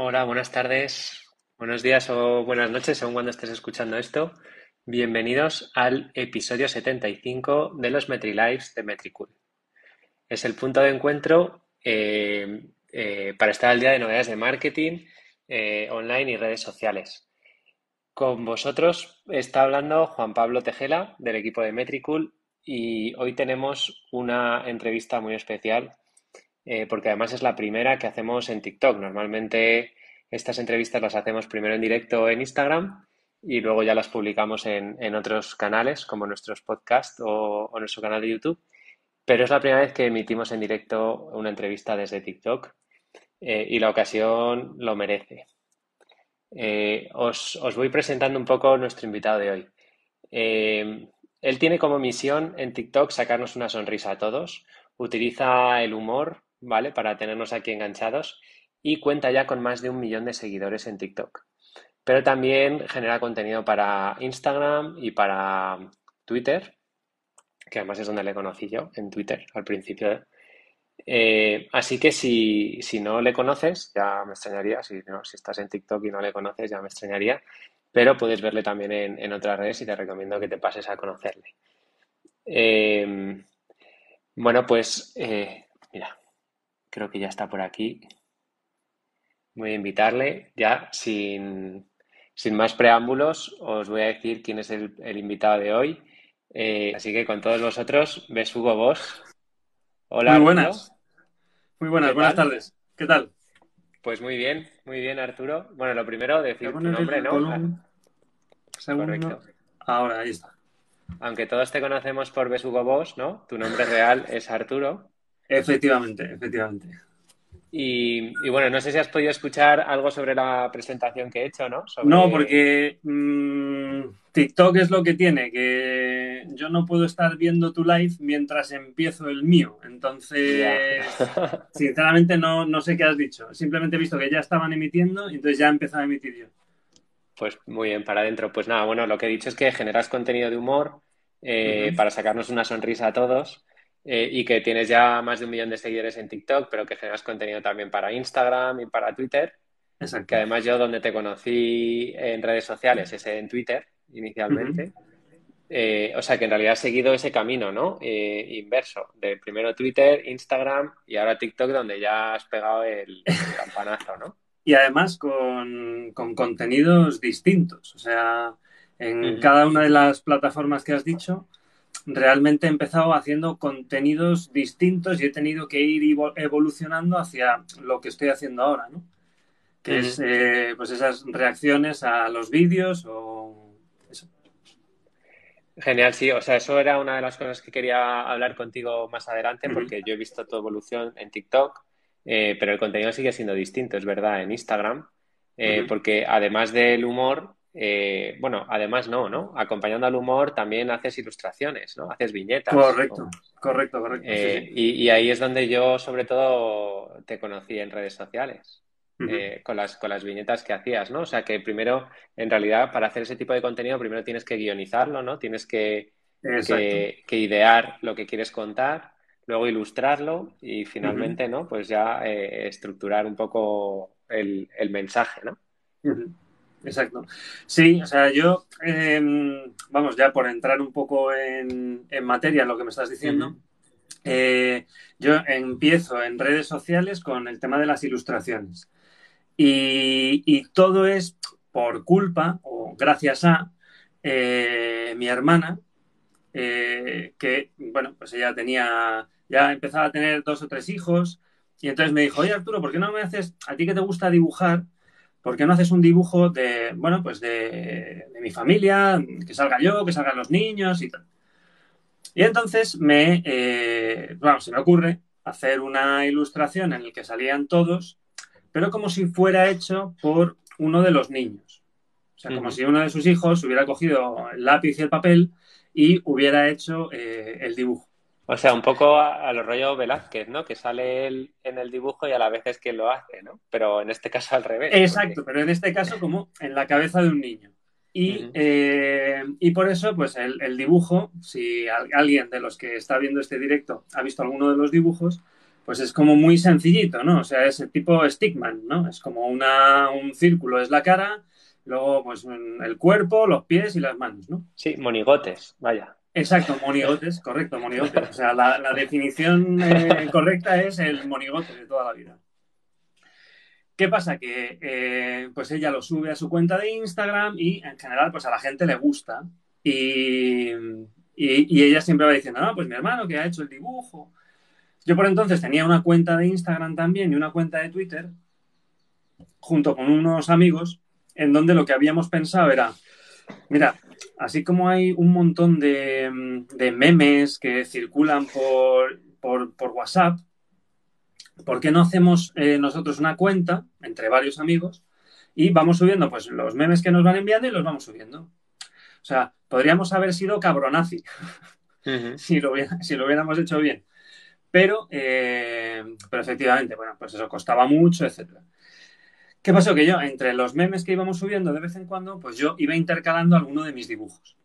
Hola, buenas tardes, buenos días o buenas noches, según cuando estés escuchando esto. Bienvenidos al episodio 75 de los MetriLives de Metricool. Es el punto de encuentro eh, eh, para estar al día de novedades de marketing eh, online y redes sociales. Con vosotros está hablando Juan Pablo Tejela del equipo de Metricool y hoy tenemos una entrevista muy especial eh, porque además es la primera que hacemos en TikTok. Normalmente estas entrevistas las hacemos primero en directo en Instagram y luego ya las publicamos en, otros canales como nuestros podcasts o, nuestro canal de YouTube. Pero es la primera vez que emitimos en directo una entrevista desde TikTok eh, y la ocasión lo merece. Eh, os, os, voy presentando un poco nuestro invitado de hoy. él tiene como misión en TikTok sacarnos una sonrisa a todos. Utiliza el humor ¿vale? Para tenernos aquí enganchados y cuenta ya con más de un millón de seguidores en TikTok. Pero también genera contenido para Instagram y para Twitter, que además es donde le conocí yo, en Twitter al principio. Eh, así que si, no le conoces, ya me extrañaría, si, no, si estás en TikTok y no le conoces, ya me extrañaría, pero puedes verle también en, otras redes y te recomiendo que te pases a conocerle. Eh, bueno, pues eh, mira, Creo que ya está por aquí. Voy a invitarle ya sin, más preámbulos. Os voy a decir quién es el, invitado de hoy. Eh, así que con todos vosotros, ves Hugo Bosch. Hola. Muy buenas. Muy buenas, buenas tardes. ¿Qué tal? Pues muy bien, muy bien, Arturo. Bueno, lo primero, decir tu nombre, ¿no? Correcto. Ahora, ahí está. Aunque todos te conocemos por Besugo Bosch, ¿no? Tu nombre real es Arturo. Efectivamente, efectivamente. Y, bueno, no sé si has podido escuchar algo sobre la presentación que he hecho, ¿no? No, porque mm, TikTok es lo que tiene, que yo no puedo estar viendo tu live mientras empiezo el mío. Entonces, sinceramente no, no sé qué has dicho. Simplemente he visto que ya estaban emitiendo y entonces ya he empezado a emitir yo. Pues muy bien, para adentro. Pues nada, bueno, lo que he dicho es que generas contenido de humor eh, para sacarnos una sonrisa a todos. Eh, y que tienes ya más de un millón de seguidores en TikTok, pero que generas contenido también para Instagram y para Twitter. Exacto. Que además yo donde te conocí en redes sociales es en Twitter inicialmente. Eh, o sea que en realidad has seguido ese camino, ¿no? Eh, inverso, de primero Twitter, Instagram y ahora TikTok donde ya has pegado el, campanazo, ¿no? Y además con, contenidos distintos, o sea, en cada una de las plataformas que has dicho, realmente he empezado haciendo contenidos distintos y he tenido que ir evolucionando hacia lo que estoy haciendo ahora, ¿no? Que es eh, pues esas reacciones a los vídeos o eso. Genial, sí, o sea, eso era una de las cosas que quería hablar contigo más adelante porque yo he visto tu evolución en TikTok, eh, pero el contenido sigue siendo distinto, es verdad, en Instagram, eh, porque además del humor, eh, bueno, además no, ¿no? Acompañando al humor también haces ilustraciones, ¿no? Haces viñetas. Correcto, correcto, correcto. Eh, y, ahí es donde yo sobre todo te conocí en redes sociales, eh, con, las, con las viñetas que hacías, ¿no? O sea que primero, en realidad, para hacer ese tipo de contenido, primero tienes que guionizarlo, ¿no? Tienes que, que, idear lo que quieres contar, luego ilustrarlo y finalmente, ¿no? Pues ya estructurar un poco el, el mensaje, ¿no? Exacto. Sí, o sea, yo, em, vamos, ya por entrar un poco en, materia en lo que me estás diciendo, eh, yo empiezo en redes sociales con el tema de las ilustraciones. Y, todo es por culpa o gracias a eh, mi hermana, eh, que, bueno, pues ella tenía, ya empezaba a tener dos o tres hijos, y entonces me dijo, oye Arturo, ¿por qué no me haces, a ti que te gusta dibujar? ¿Por qué no haces un dibujo de, bueno, pues de, mi familia, que salga yo, que salgan los niños y tal? Y entonces me, eh, bueno, se me ocurre hacer una ilustración en la que salían todos, pero como si fuera hecho por uno de los niños. O sea, como si uno de sus hijos hubiera cogido el lápiz y el papel y hubiera hecho eh, el dibujo. O sea, un poco a, lo rollo Velázquez, ¿no? Que sale él en el dibujo y a la vez es quien lo hace, ¿no? Pero en este caso al revés. Exacto, pero en este caso como en la cabeza de un niño. Y, eh, por eso, pues el, dibujo, si alguien de los que está viendo este directo ha visto alguno de los dibujos, pues es como muy sencillito, ¿no? O sea, es el tipo stickman, ¿no? Es como una, un círculo, es la cara, luego pues el cuerpo, los pies y las manos, ¿no? Sí, monigotes, vaya. Exacto, monigotes, correcto, monigotes. O sea, la, definición eh, correcta es el monigote de toda la vida. ¿Qué pasa? Que eh, pues ella lo sube a su cuenta de Instagram y en general pues a la gente le gusta. Y, y, ella siempre va diciendo, no, pues mi hermano que ha hecho el dibujo. Yo por entonces tenía una cuenta de Instagram también y una cuenta de Twitter junto con unos amigos en donde lo que habíamos pensado era, mira, así como hay un montón de, memes que circulan por, por, WhatsApp, ¿por qué no hacemos eh, nosotros una cuenta entre varios amigos y vamos subiendo pues los memes que nos van enviando y los vamos subiendo? O sea, podríamos haber sido cabronazi si, lo si lo hubiéramos hecho bien. Pero, eh, pero efectivamente, bueno, pues eso costaba mucho, etcétera. ¿Qué pasó? Que yo, entre los memes que íbamos subiendo de vez en cuando, pues yo iba intercalando alguno de mis dibujos.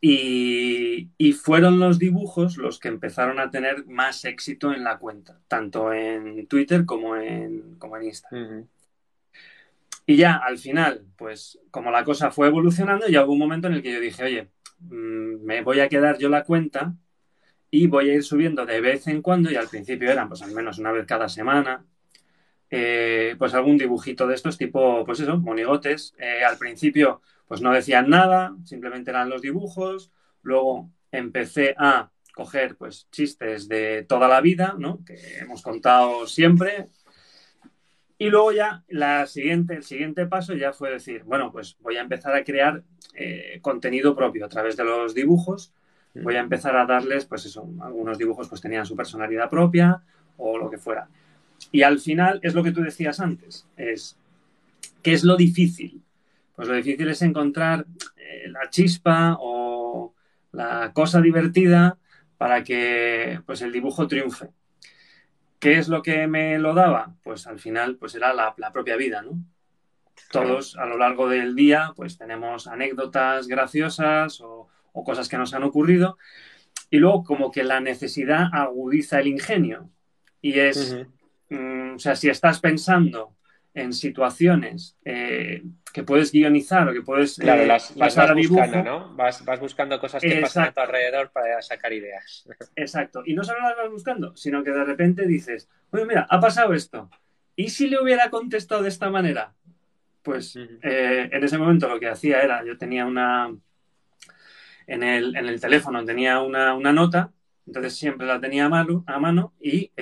Y, fueron los dibujos los que empezaron a tener más éxito en la cuenta, tanto en Twitter como en, como en Instagram. Y ya al final, pues como la cosa fue evolucionando, ya hubo un momento en el que yo dije, oye, mm, me voy a quedar yo la cuenta y voy a ir subiendo de vez en cuando, y al principio eran pues al menos una vez cada semana, eh, pues algún dibujito de estos tipo, pues eso, monigotes. Eh, al principio, pues no decían nada, simplemente eran los dibujos. Luego empecé a coger, pues, chistes de toda la vida, ¿no? Que hemos contado siempre. Y luego ya la siguiente, el siguiente paso ya fue decir, bueno, pues voy a empezar a crear eh, contenido propio a través de los dibujos. Voy a empezar a darles, pues eso, algunos dibujos pues tenían su personalidad propia o lo que fuera. Y al final es lo que tú decías antes, es ¿qué es lo difícil? Pues lo difícil es encontrar eh, la chispa o la cosa divertida para que pues el dibujo triunfe. ¿Qué es lo que me lo daba? Pues al final pues era la, propia vida, ¿no? Todos a lo largo del día pues tenemos anécdotas graciosas o, cosas que nos han ocurrido y luego como que la necesidad agudiza el ingenio y es Mm, o sea, si estás pensando en situaciones eh, que puedes guionizar o que puedes claro, eh, las, pasar vas buscando, ¿no? Vas, buscando cosas que pasan a tu alrededor para sacar ideas. Exacto. Y no solo las vas buscando, sino que de repente dices, oye, mira, ha pasado esto. ¿Y si le hubiera contestado de esta manera? Pues eh, en ese momento lo que hacía era, yo tenía una, en el, en el teléfono tenía una, una, nota, entonces siempre la tenía a mano, a mano y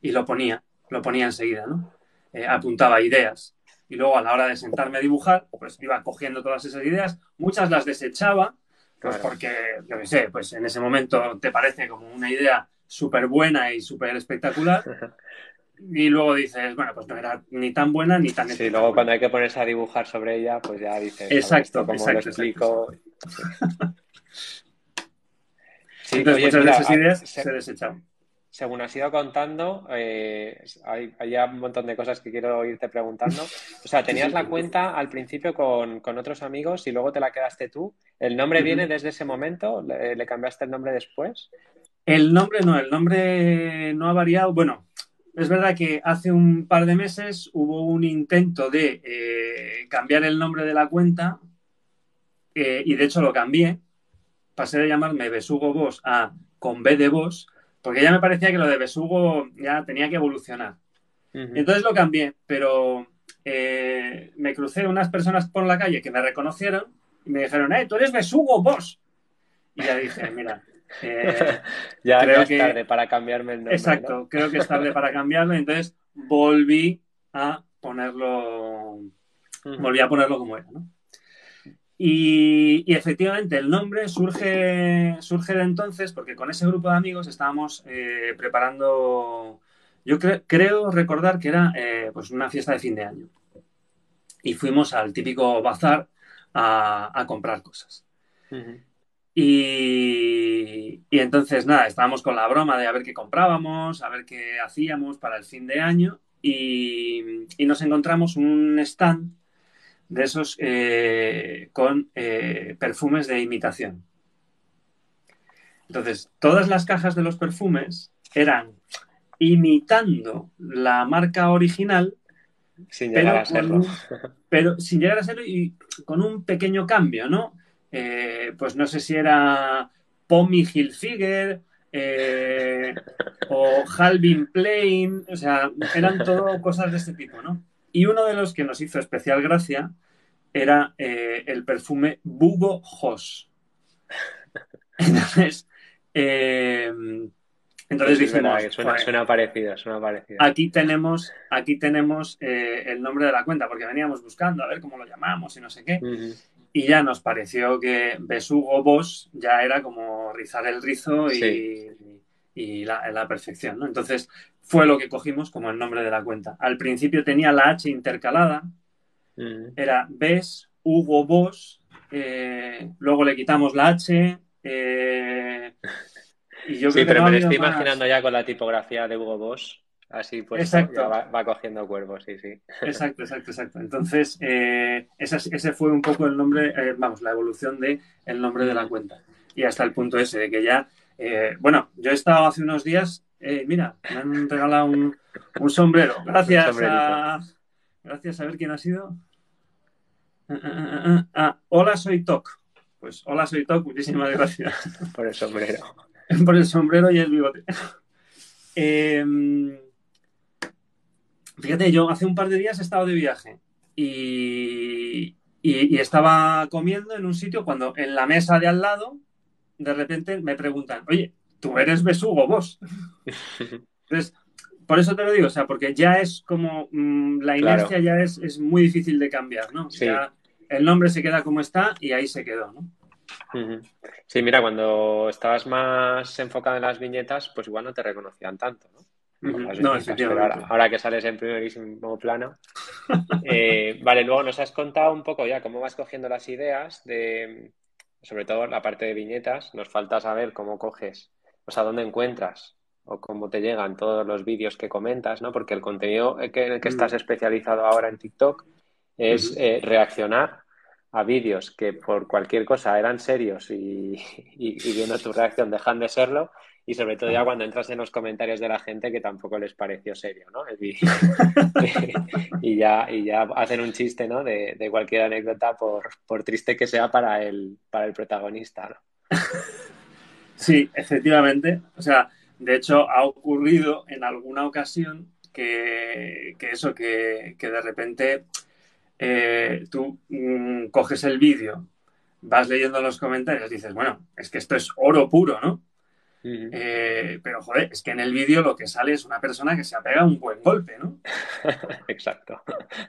y lo ponía, lo ponía enseguida, ¿no? Eh, apuntaba ideas. Y luego a la hora de sentarme a dibujar, pues iba cogiendo todas esas ideas, muchas las desechaba, pues porque, yo qué sé, pues en ese momento te parece como una idea súper buena y súper espectacular. y luego dices, bueno, pues no era ni tan buena ni tan Sí, luego cuando hay que ponerse a dibujar sobre ella, pues ya dices, exacto, lo explico. Sí. Entonces, muchas de esas ideas se desechaban según has ido contando, eh, hay, ya un montón de cosas que quiero irte preguntando. O sea, tenías la cuenta al principio con, otros amigos y luego te la quedaste tú. ¿El nombre viene desde ese momento? ¿Le, cambiaste el nombre después? El nombre no, el nombre no ha variado. Bueno, es verdad que hace un par de meses hubo un intento de eh, cambiar el nombre de la cuenta eh, y de hecho lo cambié. Pasé de llamarme Besugo Boss a con B de Boss porque ya me parecía que lo de Besugo ya tenía que evolucionar. Entonces lo cambié, pero eh, me crucé unas personas por la calle que me reconocieron y me dijeron, ¡eh, tú eres Besugo, vos! Y ya dije, mira, eh, ya creo es tarde para cambiarme el nombre. Exacto, creo que es tarde para cambiarlo. Entonces volví a ponerlo, volví a ponerlo como era, ¿no? Y, efectivamente el nombre surge, surge de entonces porque con ese grupo de amigos estábamos eh, preparando, yo creo recordar que era eh, pues una fiesta de fin de año. Y fuimos al típico bazar a, comprar cosas. y, entonces, nada, estábamos con la broma de a ver qué comprábamos, a ver qué hacíamos para el fin de año. Y, y nos encontramos un stand de esos eh, con eh, perfumes de imitación. Entonces, todas las cajas de los perfumes eran imitando la marca original. Sin llegar a serlo. pero sin llegar a serlo y con un pequeño cambio, ¿no? Eh, pues no sé si era Pommy Hilfiger o Halvin Plain, o sea, eran todo cosas de este tipo, ¿no? Y uno de los que nos hizo especial gracia era eh, el perfume Bugo Hoss. Entonces, eh, entonces dijimos, suena, parecido, suena parecido. Aquí tenemos, aquí tenemos eh, el nombre de la cuenta, porque veníamos buscando a ver cómo lo llamamos y no sé qué. Y ya nos pareció que Besugo Boss ya era como rizar el rizo y, la, perfección, ¿no? Entonces fue lo que cogimos como el nombre de la cuenta. Al principio tenía la H intercalada, era Bes Hugo Boss, eh, luego le quitamos la H, eh, sí, pero me lo estoy imaginando ya con la tipografía de Hugo Boss. Así pues va, cogiendo cuervos, sí, sí. Exacto, exacto, exacto. Entonces, eh, ese, fue un poco el nombre, eh, vamos, la evolución del el nombre de la cuenta. Y hasta el punto ese de que ya, bueno, yo he estado hace unos días, mira, me han regalado un, sombrero. Gracias a... Gracias a ver quién ha sido. Ah, ah, ah, hola, soy Toc. Pues hola, soy Toc, muchísimas gracias. Por el sombrero. Por el sombrero y el bigote. Em, fíjate, yo hace un par de días he estado de viaje y, estaba comiendo en un sitio cuando en la mesa de al lado, de repente me preguntan, oye, ¿tú eres besugo vos? Entonces, por eso te lo digo, o sea, porque ya es como mm, la inercia ya es, es, muy difícil de cambiar, ¿no? el nombre se queda como está y ahí se quedó, ¿no? Sí, mira, cuando estabas más enfocado en las viñetas, pues igual no te reconocían tanto, ¿no? no, ahora, que sales en primerísimo plano. Eh, vale, luego nos has contado un poco ya cómo vas cogiendo las ideas de, sobre todo la parte de viñetas. Nos falta saber cómo coges, o sea, dónde encuentras o cómo te llegan todos los vídeos que comentas, ¿no? Porque el contenido en el que estás especializado ahora en TikTok es eh, reaccionar a vídeos que por cualquier cosa eran serios y, viendo tu reacción dejan de serlo y sobre todo ya cuando entras en los comentarios de la gente que tampoco les pareció serio, ¿no? y, ya, y ya hacen un chiste, ¿no? De, cualquier anécdota por, triste que sea para el, para el protagonista, ¿no? Sí, efectivamente. O sea, de hecho ha ocurrido en alguna ocasión que, eso, que, que de repente eh, tú mm, coges el vídeo, vas leyendo los comentarios, dices, bueno, es que esto es oro puro, ¿no? Eh, pero, joder, es que en el vídeo lo que sale es una persona que se ha pegado un buen golpe, ¿no? Exacto.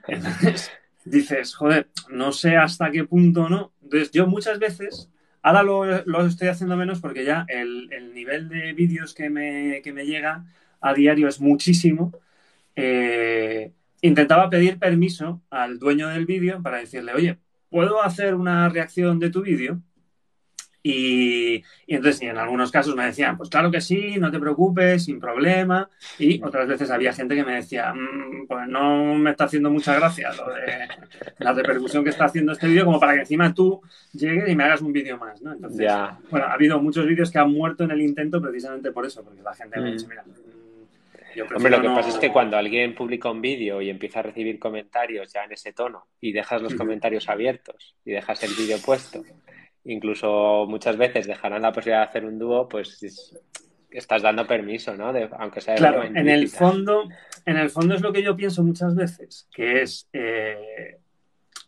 Entonces, dices, joder, no sé hasta qué punto, ¿no? Entonces, yo muchas veces, ahora lo, estoy haciendo menos porque ya el, nivel de vídeos que me, que me, llega a diario es muchísimo. Eh, intentaba pedir permiso al dueño del vídeo para decirle, oye, ¿puedo hacer una reacción de tu vídeo? Y, entonces, en algunos casos me decían, pues claro que sí, no te preocupes, sin problema. Y otras veces había gente que me decía, mm, pues no me está haciendo mucha gracia lo de la repercusión que está haciendo este vídeo, como para que encima tú llegues y me hagas un vídeo más, ¿no? Entonces, bueno, ha habido muchos vídeos que han muerto en el intento precisamente por eso, porque la gente me dice, mira, Hombre, lo que pasa es que cuando alguien publica un vídeo y empieza a recibir comentarios ya en ese tono y dejas los comentarios abiertos y dejas el vídeo puesto, incluso muchas veces dejarán la posibilidad de hacer un dúo, pues estás dando permiso, ¿no? aunque sea claro, en el fondo, en el fondo es lo que yo pienso muchas veces, que es, eh,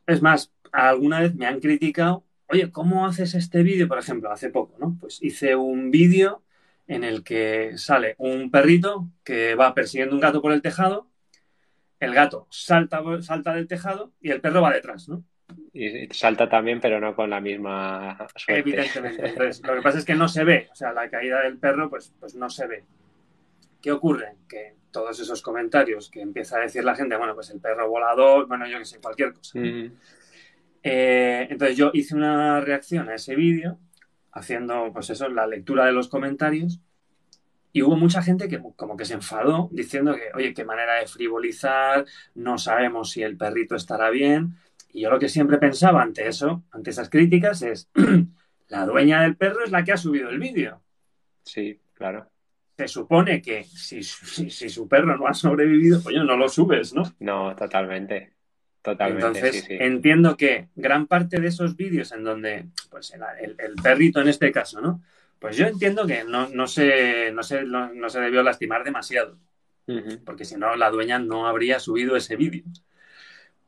es más, alguna vez me han criticado, oye, ¿cómo haces este vídeo? Por ejemplo, hace poco, ¿no? Pues hice un vídeo en el que sale un perrito que va persiguiendo un gato por el tejado, el gato salta, salta del tejado y el perro va detrás, ¿no? Y salta también, pero no con la misma suerte. Evidentemente. Entonces, lo que pasa es que no se ve, o sea, la caída del perro, pues, pues no se ve. ¿Qué ocurre? Que todos esos comentarios que empieza a decir la gente, bueno, pues el perro volador, bueno, yo que sé, cualquier cosa. Eh, entonces yo hice una reacción a ese vídeo haciendo, pues eso, la lectura de los comentarios. Y hubo mucha gente que como que se enfadó diciendo que, oye, qué manera de frivolizar, no sabemos si el perrito estará bien. Y yo lo que siempre pensaba ante eso, ante esas críticas, es, la dueña del perro es la que ha subido el vídeo. Sí, claro. se supone que si, si, su perro no ha sobrevivido, pues no lo subes, ¿no? No, totalmente. Totalmente. Entonces, entiendo que gran parte de esos vídeos en donde, pues el, el, perrito en este caso, ¿no? Pues yo entiendo que no, no, se, no, se, no, se debió lastimar demasiado. Porque si no, la dueña no habría subido ese vídeo.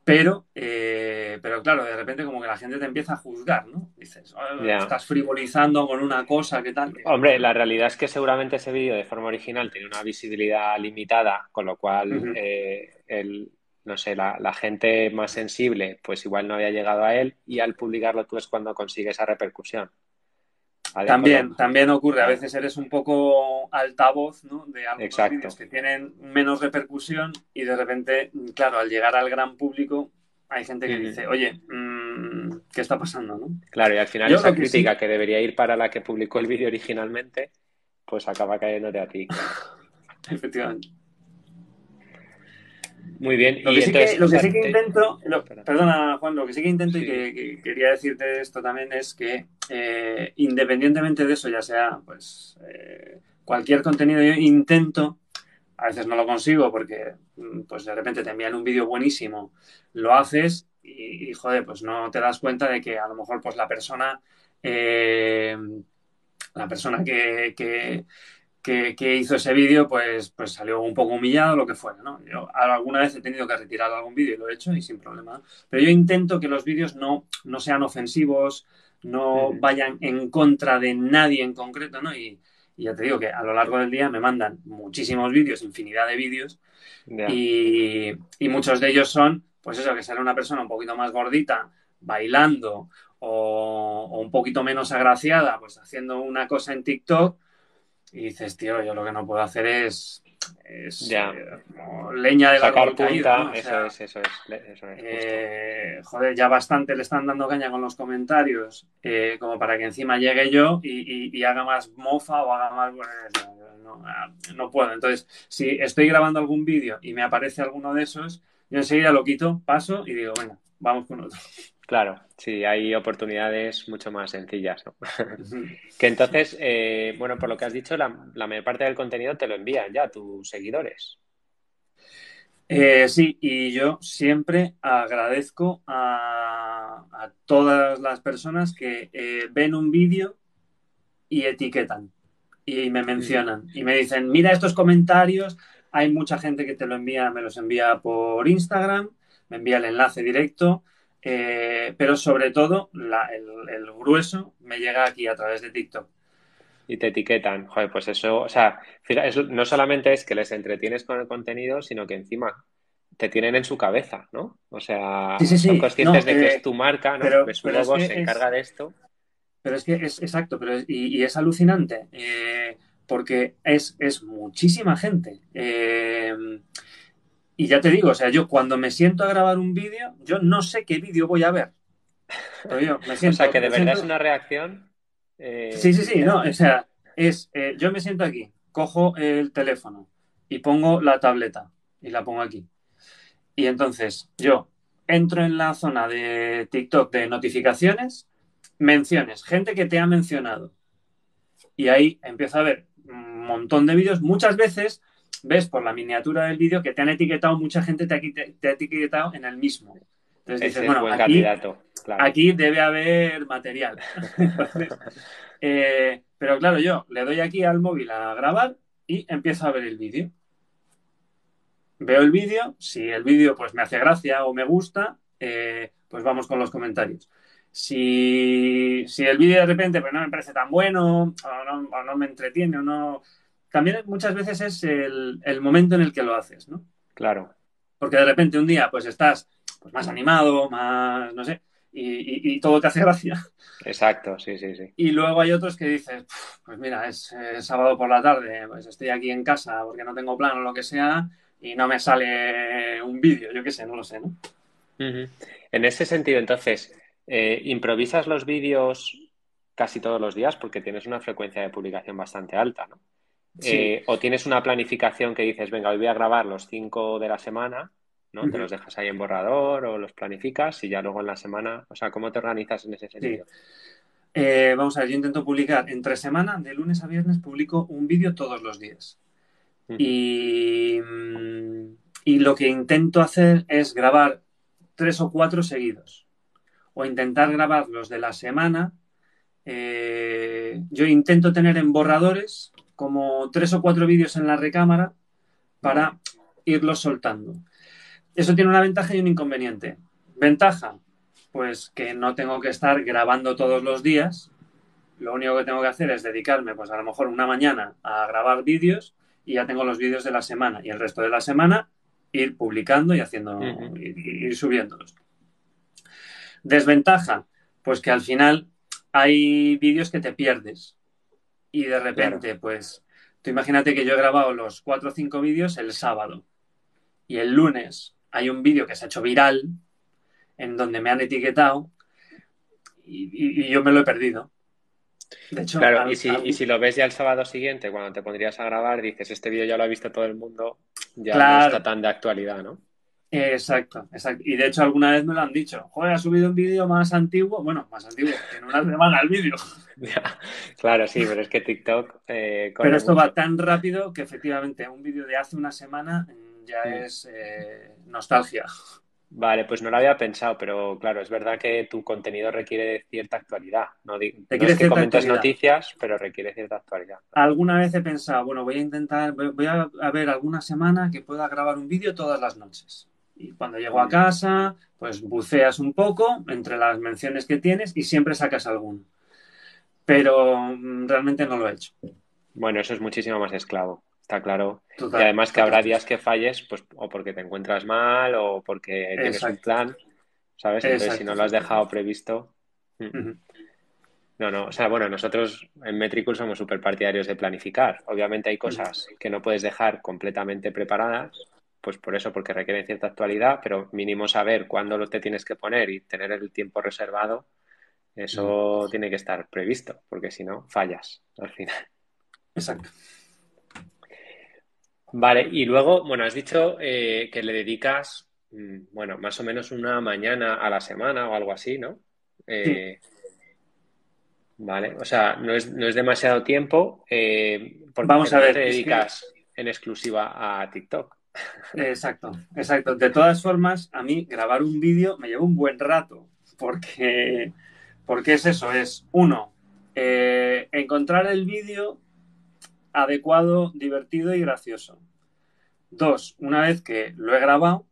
Pero, eh, pero claro, de repente como que la gente te empieza a juzgar, ¿no? Dices, oh, estás frivolizando con una cosa, ¿qué tal? Hombre, la realidad es que seguramente ese vídeo de forma original tiene una visibilidad limitada, con lo cual eh, el, no sé, la, la, gente más sensible pues igual no había llegado a él y al publicarlo tú es cuando consigue esa repercusión. También, también ocurre, a veces eres un poco altavoz ¿no? de algunos vídeos que tienen menos repercusión y de repente, claro, al llegar al gran público hay gente que dice, oye, mm, ¿qué está pasando? ¿no? Claro, y al final esa crítica que debería ir para la que publicó el vídeo originalmente, pues acaba cayéndote a ti. Efectivamente. Muy bien. Lo que, sí, que, intento, perdona Juan, lo que sí que intento y que, quería decirte esto también es que eh, independientemente de eso, ya sea pues eh, cualquier contenido, yo intento, a veces no lo consigo porque mm, pues de repente te envían un vídeo buenísimo, lo haces y, joder, pues no te das cuenta de que a lo mejor pues la persona, eh, la persona que, que, hizo ese vídeo, pues, pues salió un poco humillado, lo que fuera, ¿no? Yo alguna vez he tenido que retirar algún vídeo y lo he hecho y sin problema. Pero yo intento que los vídeos no, no sean ofensivos, no vayan en contra de nadie en concreto, ¿no? Y, ya te digo que a lo largo del día me mandan muchísimos vídeos, infinidad de vídeos, y, muchos de ellos son, pues eso, que sale una persona un poquito más gordita bailando o, o un poquito menos agraciada, pues haciendo una cosa en TikTok y dices, tío, yo lo que no puedo hacer es, ya. Eh, leña de Sacar punta, caído, eso, es, eso es, eh, joder, ya bastante le están dando caña con los comentarios, eh, como para que encima llegue yo y, haga más mofa o haga más... No, no, puedo. Entonces, si estoy grabando algún vídeo y me aparece alguno de esos, yo enseguida lo quito, paso y digo, bueno, vamos con otro. Claro, sí, hay oportunidades mucho más sencillas, ¿no? que entonces, eh, bueno, por lo que has dicho, la, mayor parte del contenido te lo envían ya tus seguidores. Eh, sí, y yo siempre agradezco a, todas las personas que eh, ven un vídeo y etiquetan y me mencionan y me dicen, mira estos comentarios, hay mucha gente que te lo envía, me los envía por Instagram, me envía el enlace directo eh, pero sobre todo el, grueso me llega aquí a través de TikTok. Y te etiquetan. Joder, pues eso, o sea, no solamente es que les entretienes con el contenido, sino que encima te tienen en su cabeza, ¿no? O sea, son conscientes de que es tu marca, ¿no? Pero, su logo se encarga de esto. Pero es que es exacto, pero y, es alucinante, eh, porque es, es muchísima gente. Y ya te digo, o sea, yo cuando me siento a grabar un vídeo, yo no sé qué vídeo voy a ver. o sea, que de verdad es una reacción. Eh, sí, sí, sí, no, o sea, es, eh, yo me siento aquí, cojo el teléfono y pongo la tableta y la pongo aquí. Y entonces yo entro en la zona de TikTok de notificaciones, menciones, gente que te ha mencionado. Y ahí empiezo a ver un montón de vídeos, muchas veces ves por la miniatura del vídeo que te han etiquetado, mucha gente te ha, etiquetado en el mismo. Entonces dices, bueno, aquí, debe haber material. Eh, pero claro, yo le doy aquí al móvil a grabar y empiezo a ver el vídeo. Veo el vídeo, si el vídeo pues me hace gracia o me gusta, eh, pues vamos con los comentarios. Si, el vídeo de repente pues, no me parece tan bueno o no me entretiene o no también muchas veces es el, momento en el que lo haces, ¿no? Claro. Porque de repente un día pues estás pues, más animado, más, no sé, y, todo te hace gracia. Exacto, sí, sí, sí. Y luego hay otros que dices, pues mira, es, sábado por la tarde, pues estoy aquí en casa porque no tengo plan o lo que sea y no me sale un vídeo, yo qué sé, no lo sé, ¿no? En ese sentido, entonces, eh, ¿improvisas los vídeos casi todos los días porque tienes una frecuencia de publicación bastante alta, ¿no? Eh, o tienes una planificación que dices, venga, hoy voy a grabar los cinco de la semana, ¿no? Te los dejas ahí en borrador o los planificas y ya luego en la semana, o sea, ¿cómo te organizas en ese sentido? Eh, vamos a ver, yo intento publicar entre semana, de lunes a viernes, publico un vídeo todos los días. y, mm, y lo que intento hacer es grabar tres o cuatro seguidos. O intentar grabar los de la semana. Eh, yo intento tener en borradores como tres o cuatro vídeos en la recámara para irlos soltando. Eso tiene una ventaja y un inconveniente. Ventaja, pues que no tengo que estar grabando todos los días. Lo único que tengo que hacer es dedicarme, pues a lo mejor una mañana a grabar vídeos y ya tengo los vídeos de la semana. Y el resto de la semana ir publicando y haciendo, ir, subiéndolos. Desventaja, pues que al final hay vídeos que te pierdes. Y de repente, pues, tú imagínate que yo he grabado los cuatro o cinco vídeos el sábado. Y el lunes hay un vídeo que se ha hecho viral en donde me han etiquetado y, yo me lo he perdido. De hecho, claro, y, si, y, si, lo ves ya el sábado siguiente, cuando te pondrías a grabar, dices, este vídeo ya lo ha visto todo el mundo, ya no está tan de actualidad, ¿no? Exacto, exacto. Y de hecho alguna vez me lo han dicho, joder, ha subido un vídeo más antiguo, bueno, más antiguo, en una semana el vídeo. claro, sí, pero es que TikTok... Eh, pero esto va tan rápido que efectivamente un vídeo de hace una semana ya es eh, nostalgia. Vale, pues no lo había pensado, pero claro, es verdad que tu contenido requiere cierta actualidad. No, es que comentes noticias, pero requiere cierta actualidad. Alguna vez he pensado, bueno, voy a intentar, voy a, ver alguna semana que pueda grabar un vídeo todas las noches. Y cuando llego a casa, pues buceas un poco entre las menciones que tienes y siempre sacas alguno. Pero mm, realmente no lo he hecho. Bueno, eso es muchísimo más esclavo está claro. y además que habrá días que falles, pues, o porque te encuentras mal, o porque tienes un plan, ¿sabes? Entonces, si no lo has dejado previsto. Mm. No, no, o sea, bueno, nosotros en Metricool somos súper partidarios de planificar. Obviamente hay cosas que no puedes dejar completamente preparadas, pues por eso, porque requieren cierta actualidad, pero mínimo saber cuándo lo te tienes que poner y tener el tiempo reservado, eso tiene que estar previsto, porque si no, fallas al final. Exacto. Vale, y luego, bueno, has dicho eh, que le dedicas, mm, bueno, más o menos una mañana a la semana o algo así, ¿no? Eh, vale, o sea, no es, no es demasiado tiempo. Eh, porque Vamos a ver, te dedicas en exclusiva a TikTok. Exacto, exacto. De todas formas, a mí grabar un vídeo me lleva un buen rato, porque, porque es eso, es uno, encontrar el vídeo adecuado, divertido y gracioso. Dos, una vez que lo he grabado,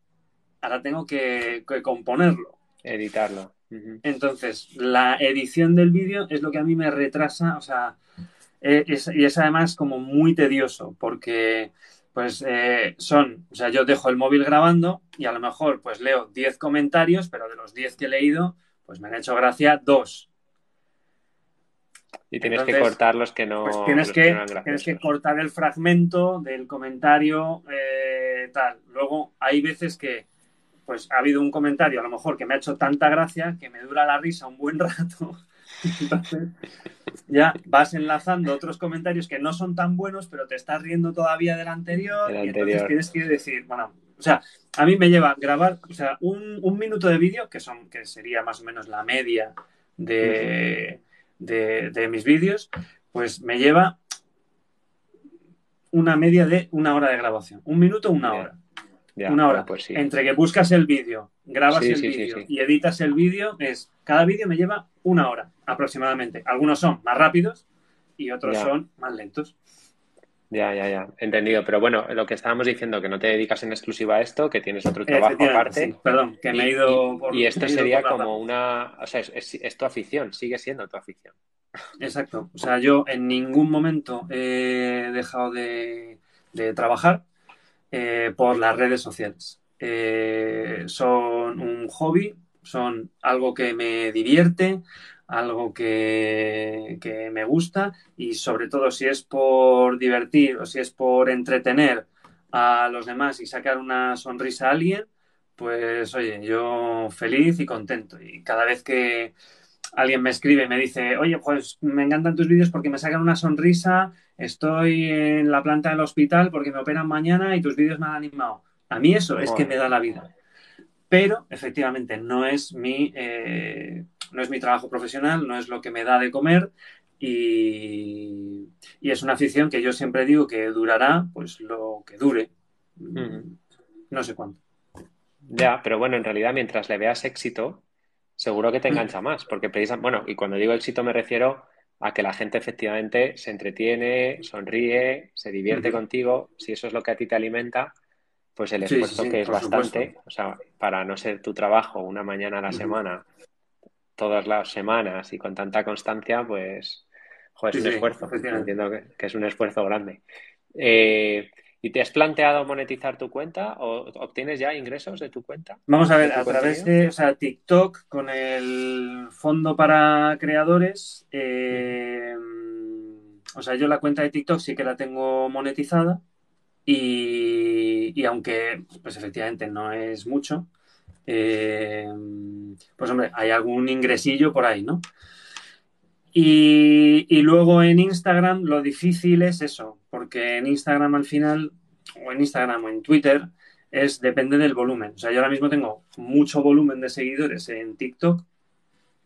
ahora tengo que, componerlo. Editarlo. Entonces, la edición del vídeo es lo que a mí me retrasa, o sea, e, y es además como muy tedioso, porque pues eh, son, o sea, yo dejo el móvil grabando y a lo mejor pues leo 10 comentarios, pero de los 10 que he leído, pues me han hecho gracia dos. Y tienes que cortar los que no. Pues tienes, que, tienes que cortar el fragmento del comentario, eh, tal. Luego, hay veces que pues ha habido un comentario, a lo mejor, que me ha hecho tanta gracia que me dura la risa un buen rato. Entonces, ya vas enlazando otros comentarios que no son tan buenos, pero te estás riendo todavía del anterior. Y entonces tienes que decir, bueno, o sea, a mí me lleva grabar, o sea, un, un minuto de vídeo, que son, que sería más o menos la media de de, mis vídeos, pues me lleva una media de una hora de grabación. Un minuto, una hora. Una hora. Pues Entre que buscas el vídeo, grabas el vídeo y editas el vídeo, es cada vídeo me lleva una hora aproximadamente. Algunos son más rápidos y otros son más lentos. Ya, ya, ya, entendido. Pero bueno, lo que estábamos diciendo, que no te dedicas en exclusiva a esto, que tienes otro trabajo aparte. perdón, que me he ido por. Y esto sería como una. O sea, es, tu afición, sigue siendo tu afición. Exacto. O sea, yo en ningún momento he dejado de, trabajar eh, por las redes sociales. Eh, son un hobby, son algo que me divierte, algo que, me gusta y sobre todo si es por divertir o si es por entretener a los demás y sacar una sonrisa a alguien, pues oye, yo feliz y contento. Y cada vez que alguien me escribe y me dice, oye, pues me encantan tus vídeos porque me sacan una sonrisa, estoy en la planta del hospital porque me operan mañana y tus vídeos me han animado. A mí eso es que me da la vida. Pero efectivamente no es mi, eh, no es mi trabajo profesional, no es lo que me da de comer y, es una afición que yo siempre digo que durará pues lo que dure. No sé cuánto. Ya, pero bueno, en realidad mientras le veas éxito, seguro que te engancha más, porque precisamente, bueno, y cuando digo éxito me refiero a que la gente efectivamente se entretiene, sonríe, se divierte contigo, si eso es lo que a ti te alimenta, pues el esfuerzo que es bastante, o sea, para no ser tu trabajo una mañana a la semana, todas las semanas y con tanta constancia, pues, joder, es un esfuerzo, entiendo que, es un esfuerzo grande. Eh, ¿Y te has planteado monetizar tu cuenta o obtienes ya ingresos de tu cuenta? Vamos a ver, a través de o sea, TikTok con el fondo para creadores. Eh, o sea, yo la cuenta de TikTok sí que la tengo monetizada y, aunque, pues efectivamente no es mucho, eh, pues hombre, hay algún ingresillo por ahí, ¿no? Y, luego en Instagram lo difícil es eso, porque en Instagram al final, o en Instagram o en Twitter, es depende del volumen. O sea, yo ahora mismo tengo mucho volumen de seguidores en TikTok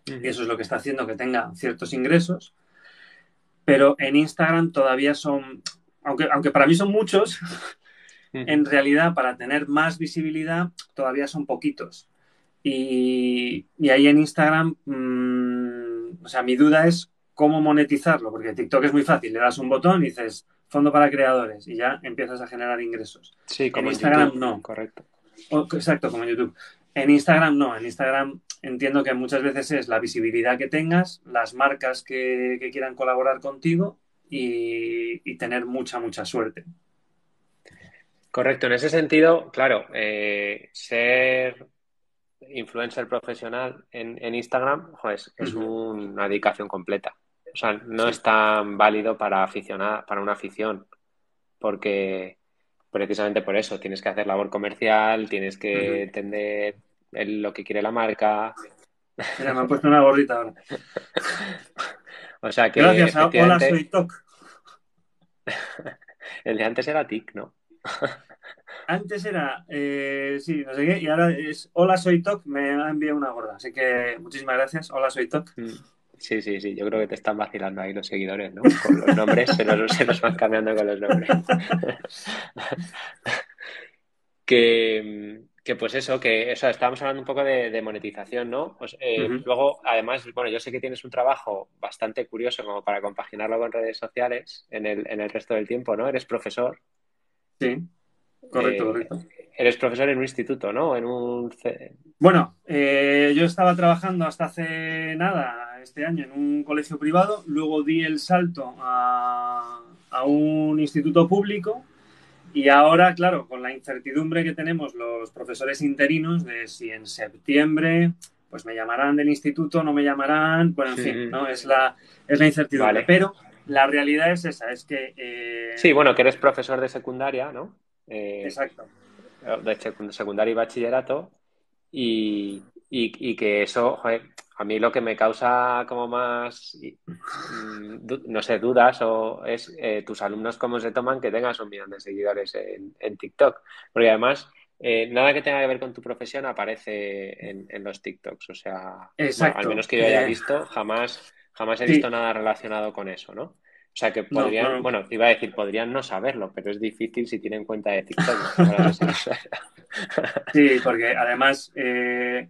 y eso es lo que está haciendo que tenga ciertos ingresos. Pero en Instagram todavía son, aunque, aunque para mí son muchos, en realidad para tener más visibilidad todavía son poquitos. Y, ahí en Instagram, mm, o sea, mi duda es cómo monetizarlo, porque TikTok es muy fácil, le das un botón y dices fondo para creadores y ya empiezas a generar ingresos. Sí, como en Instagram no. Correcto. exacto, como en YouTube. En Instagram no, en Instagram entiendo que muchas veces es la visibilidad que tengas, las marcas que, quieran colaborar contigo y, tener mucha, mucha suerte. Correcto, en ese sentido, claro, eh, ser influencer profesional en, Instagram pues, es una dedicación completa. O sea, no es tan válido para aficionar, para una afición, porque precisamente por eso tienes que hacer labor comercial, tienes que entender lo que quiere la marca. Mira, me han puesto una gorrita ahora. o sea que. Gracias a Hola, soy TOC. El de antes era TIC, ¿no? Antes era, eh, sí, no sé qué, y ahora es Hola, soy Toc, me ha enviado una gorda. Así que muchísimas gracias. Hola, soy Toc. Mm, sí, sí, sí, yo creo que te están vacilando ahí los seguidores, ¿no? Con los nombres, se, nos, van cambiando con los nombres. que, que, pues eso, que eso, estábamos hablando un poco de, monetización, ¿no? Pues, eh, Luego, además, bueno, yo sé que tienes un trabajo bastante curioso como para compaginarlo con redes sociales en el, en el resto del tiempo, ¿no? Eres profesor. Sí. Correcto, eh, correcto. Eres profesor en un instituto, ¿no? En un... Bueno, eh, yo estaba trabajando hasta hace nada, este año, en un colegio privado, luego di el salto a, un instituto público y ahora, claro, con la incertidumbre que tenemos los profesores interinos de si en septiembre pues me llamarán del instituto, no me llamarán, bueno, en fin, ¿no? Es la, es la incertidumbre. Pero la realidad es esa, es que... Eh, sí, bueno, que eres profesor de secundaria, ¿no? Eh, Exacto. De secundaria y bachillerato. Y, que eso, a mí lo que me causa como más, mm, no sé, dudas o es eh, tus alumnos cómo se toman que tengas un millón de seguidores en, TikTok. Porque además, eh, nada que tenga que ver con tu profesión aparece en, los TikToks. O sea, al menos que yo haya visto, jamás, jamás he visto nada relacionado con eso, ¿no? O sea que podrían, bueno, iba a decir, podrían no saberlo, pero es difícil si tienen cuenta de TikTok. sí, porque además, eh,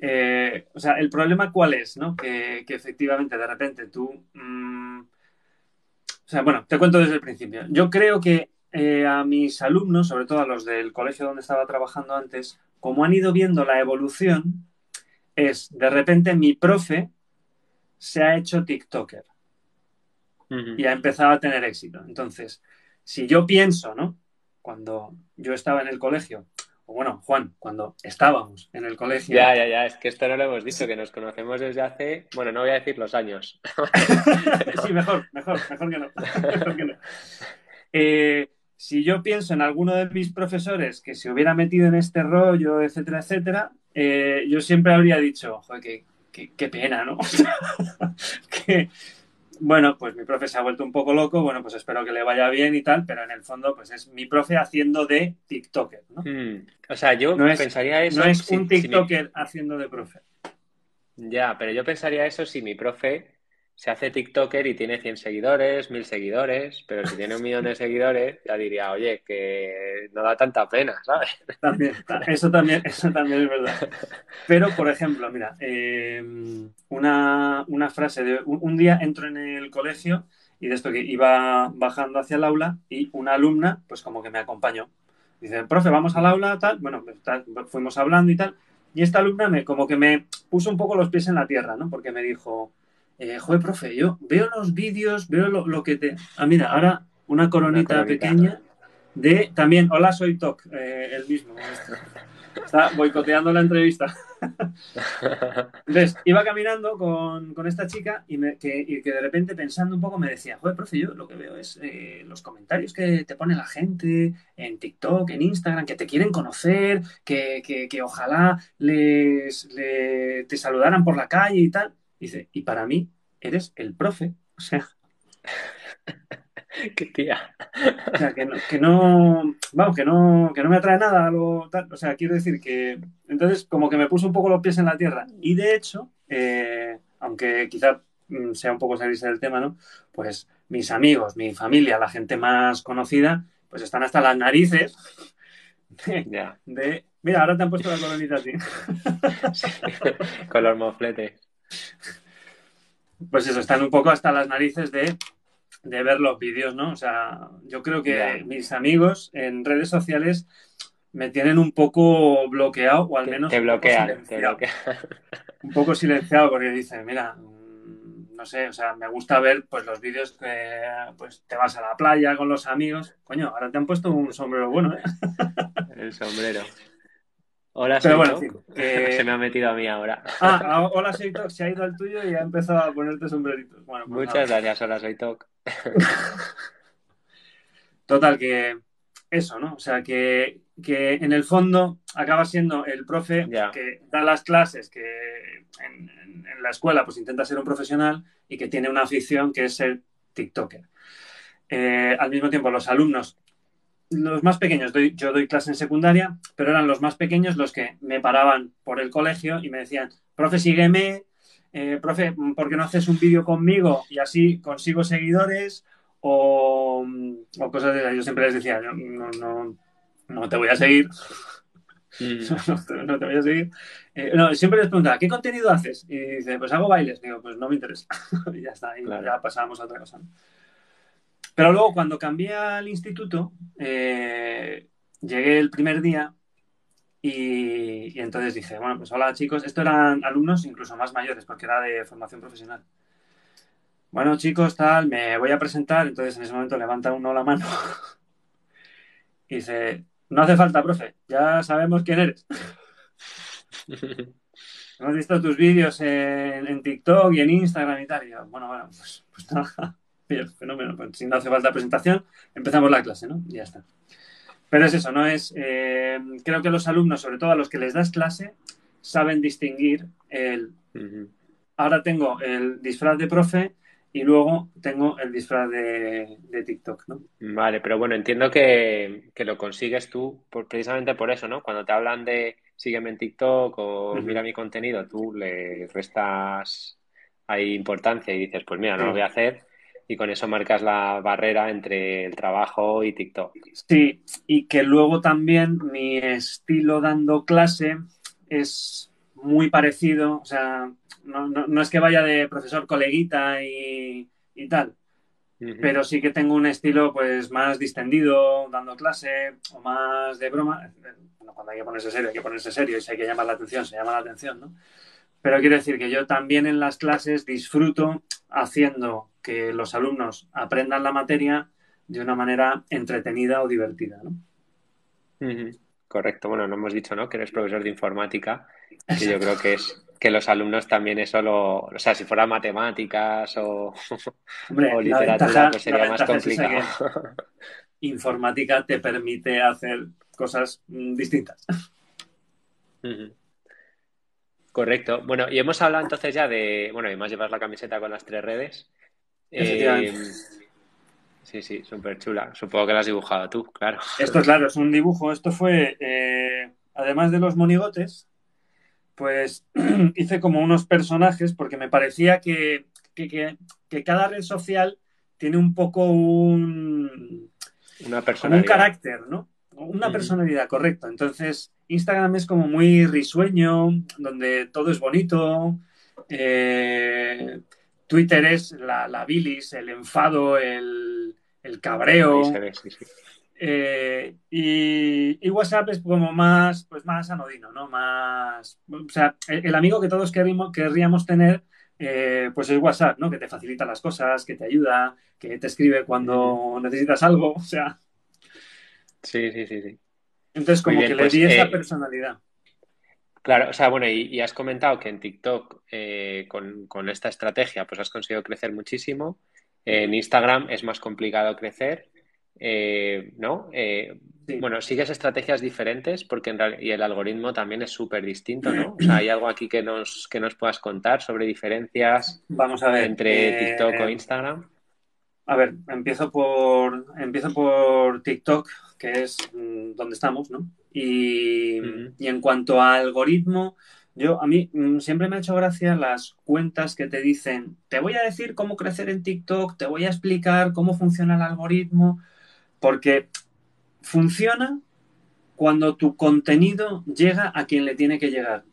eh, o sea, el problema cuál es, ¿no? Que, efectivamente de repente tú, mm, o sea, bueno, te cuento desde el principio. Yo creo que eh, a mis alumnos, sobre todo a los del colegio donde estaba trabajando antes, como han ido viendo la evolución, es de repente mi profe se ha hecho TikToker y ha empezado a tener éxito. Entonces, si yo pienso, ¿no? Cuando yo estaba en el colegio, o bueno, Juan, cuando estábamos en el colegio. Ya, ya, ya, es que esto no lo hemos dicho, que nos conocemos desde hace, bueno, no voy a decir los años. sí, mejor, mejor, mejor que no. Eh, si yo pienso en alguno de mis profesores que se hubiera metido en este rollo, etcétera, etcétera, eh, yo siempre habría dicho, joder, qué, qué pena, ¿no? que, bueno, pues mi profe se ha vuelto un poco loco, bueno, pues espero que le vaya bien y tal, pero en el fondo, pues es mi profe haciendo de TikToker, ¿no? Hmm. O sea, yo no pensaría eso. No es un TikToker haciendo de profe. Ya, pero yo pensaría eso si mi profe se hace TikToker y tiene 100 seguidores, 1000 seguidores, pero si tiene un millón de seguidores, ya diría, oye, que no da tanta pena, ¿sabes? También, eso también, eso también es verdad. Pero, por ejemplo, mira, em, una, frase de un, día entro en el colegio y de esto que iba bajando hacia el aula y una alumna, pues como que me acompañó. Dice, profe, vamos al aula, tal, bueno, fuimos hablando y tal. Y esta alumna me, como que me puso un poco los pies en la tierra, ¿no? Porque me dijo, eh, joder, profe, yo veo los vídeos, veo lo, que te... Ah, mira, ahora una coronita, pequeña de también, hola, soy Toc, eh, el mismo. Está boicoteando la entrevista. Entonces, iba caminando con, esta chica y, que, de repente pensando un poco me decía, joder, profe, yo lo que veo es eh, los comentarios que te pone la gente en TikTok, en Instagram, que te quieren conocer, que, que, ojalá les, te saludaran por la calle y tal. Dice, y para mí eres el profe. O sea. Qué tía. O sea, que no, que no, vamos, que no, que no me atrae nada algo tal. O sea, quiero decir que entonces como que me puso un poco los pies en la tierra. Y de hecho, eh, aunque quizá mm, sea un poco salirse del tema, ¿no? Pues mis amigos, mi familia, la gente más conocida, pues están hasta las narices de, mira, ahora te han puesto la colonita así. con los mofletes pues eso, están un poco hasta las narices de, ver los vídeos, ¿no? O sea, yo creo que mis amigos en redes sociales me tienen un poco bloqueado, o al menos. Te bloquean, Un poco silenciado, porque dicen, mira, mm, no sé, o sea, me gusta ver pues los vídeos que pues te vas a la playa con los amigos. Coño, ahora te han puesto un sombrero bueno, ¿eh? El sombrero. Hola, soy bueno, Se me ha metido a mí ahora. Ah, hola, soy Toc. Se ha ido al tuyo y ha empezado a ponerte sombreritos. Bueno, pues Muchas gracias, hola, soy Toc. Total, que eso, ¿no? O sea, que, en el fondo acaba siendo el profe que da las clases, que en, la escuela pues intenta ser un profesional y que tiene una afición que es ser TikToker. Eh, al mismo tiempo, los alumnos los más pequeños, yo doy clase en secundaria, pero eran los más pequeños los que me paraban por el colegio y me decían, profe, sígueme, eh, profe, ¿por qué no haces un vídeo conmigo y así consigo seguidores? O, cosas de esas. Yo siempre les decía, no, no, no te voy a seguir. Mm. no, te, voy a seguir. Eh, no, siempre les preguntaba, ¿qué contenido haces? Y dice, pues hago bailes. Digo, pues no me interesa. y ya está, y ya pasamos a otra cosa. Pero luego cuando cambié al instituto, eh, llegué el primer día y, entonces dije, bueno, pues hola chicos, esto eran alumnos incluso más mayores porque era de formación profesional. Bueno chicos, tal, me voy a presentar, entonces en ese momento levanta uno la mano y dice, no hace falta, profe, ya sabemos quién eres. Hemos visto tus vídeos en, TikTok y en Instagram y tal. Y yo, bueno, bueno, pues, pues nada. Bien, fenómeno. Pues, si no hace falta presentación, empezamos la clase, ¿no? Y ya está. Pero es eso, ¿no? Es, eh, creo que los alumnos, sobre todo a los que les das clase, saben distinguir el... Ahora tengo el disfraz de profe y luego tengo el disfraz de, TikTok, ¿no? Vale, pero bueno, entiendo que, lo consigues tú precisamente por eso, ¿no? Cuando te hablan de sígueme en TikTok o mira mi contenido, tú le restas ahí importancia y dices, pues mira, no lo voy a hacer y con eso marcas la barrera entre el trabajo y TikTok. Sí, y que luego también mi estilo dando clase es muy parecido, o sea, no, es que vaya de profesor coleguita y, tal, pero sí que tengo un estilo pues más distendido dando clase o más de broma. Bueno, cuando hay que ponerse serio, hay que ponerse serio y si hay que llamar la atención, se llama la atención, ¿no? Pero quiero decir que yo también en las clases disfruto haciendo que los alumnos aprendan la materia de una manera entretenida o divertida, ¿no? Correcto. Bueno, no hemos dicho, ¿no? Que eres profesor de informática, que yo creo que es que los alumnos también eso lo... O sea, si fuera matemáticas o, literatura, pues sería más complicado. informática te permite hacer cosas mm, distintas. Correcto. Bueno, y hemos hablado entonces ya de, bueno, y más llevar la camiseta con las tres redes. Eh, sí, sí, súper chula. Supongo que la has dibujado tú, claro. Esto, claro, es un dibujo. Esto fue, eh, además de los monigotes, pues hice como unos personajes porque me parecía que, cada red social tiene un poco un, Una personalidad. un carácter, ¿no? Una personalidad, correcto. Entonces, Instagram es como muy risueño, donde todo es bonito. Eh, Twitter es la, bilis, el enfado, el, cabreo. Eh, y, WhatsApp es como más, pues más anodino, ¿no? Más, o sea, el, amigo que todos querríamos, tener, eh, pues es WhatsApp, ¿no? Que te facilita las cosas, que te ayuda, que te escribe cuando necesitas algo, o sea. Sí, sí, sí, sí. Entonces, como que le pues, di esa eh, personalidad. Claro, o sea, bueno, y, has comentado que en TikTok con, con, esta estrategia pues has conseguido crecer muchísimo. En Instagram es más complicado crecer. Eh, ¿no? Eh, bueno, sigues estrategias diferentes porque en y el algoritmo también es súper distinto, ¿no? O sea, ¿hay algo aquí que nos, que nos puedas contar sobre diferencias Vamos a ver, entre eh, TikTok o Instagram? A ver, empiezo por, empiezo por TikTok, que es mm, donde estamos, ¿no? Y, y en cuanto a algoritmo, yo, a mí mm, siempre me ha hecho gracia las cuentas que te dicen, te voy a decir cómo crecer en TikTok, te voy a explicar cómo funciona el algoritmo, porque funciona cuando tu contenido llega a quien le tiene que llegar.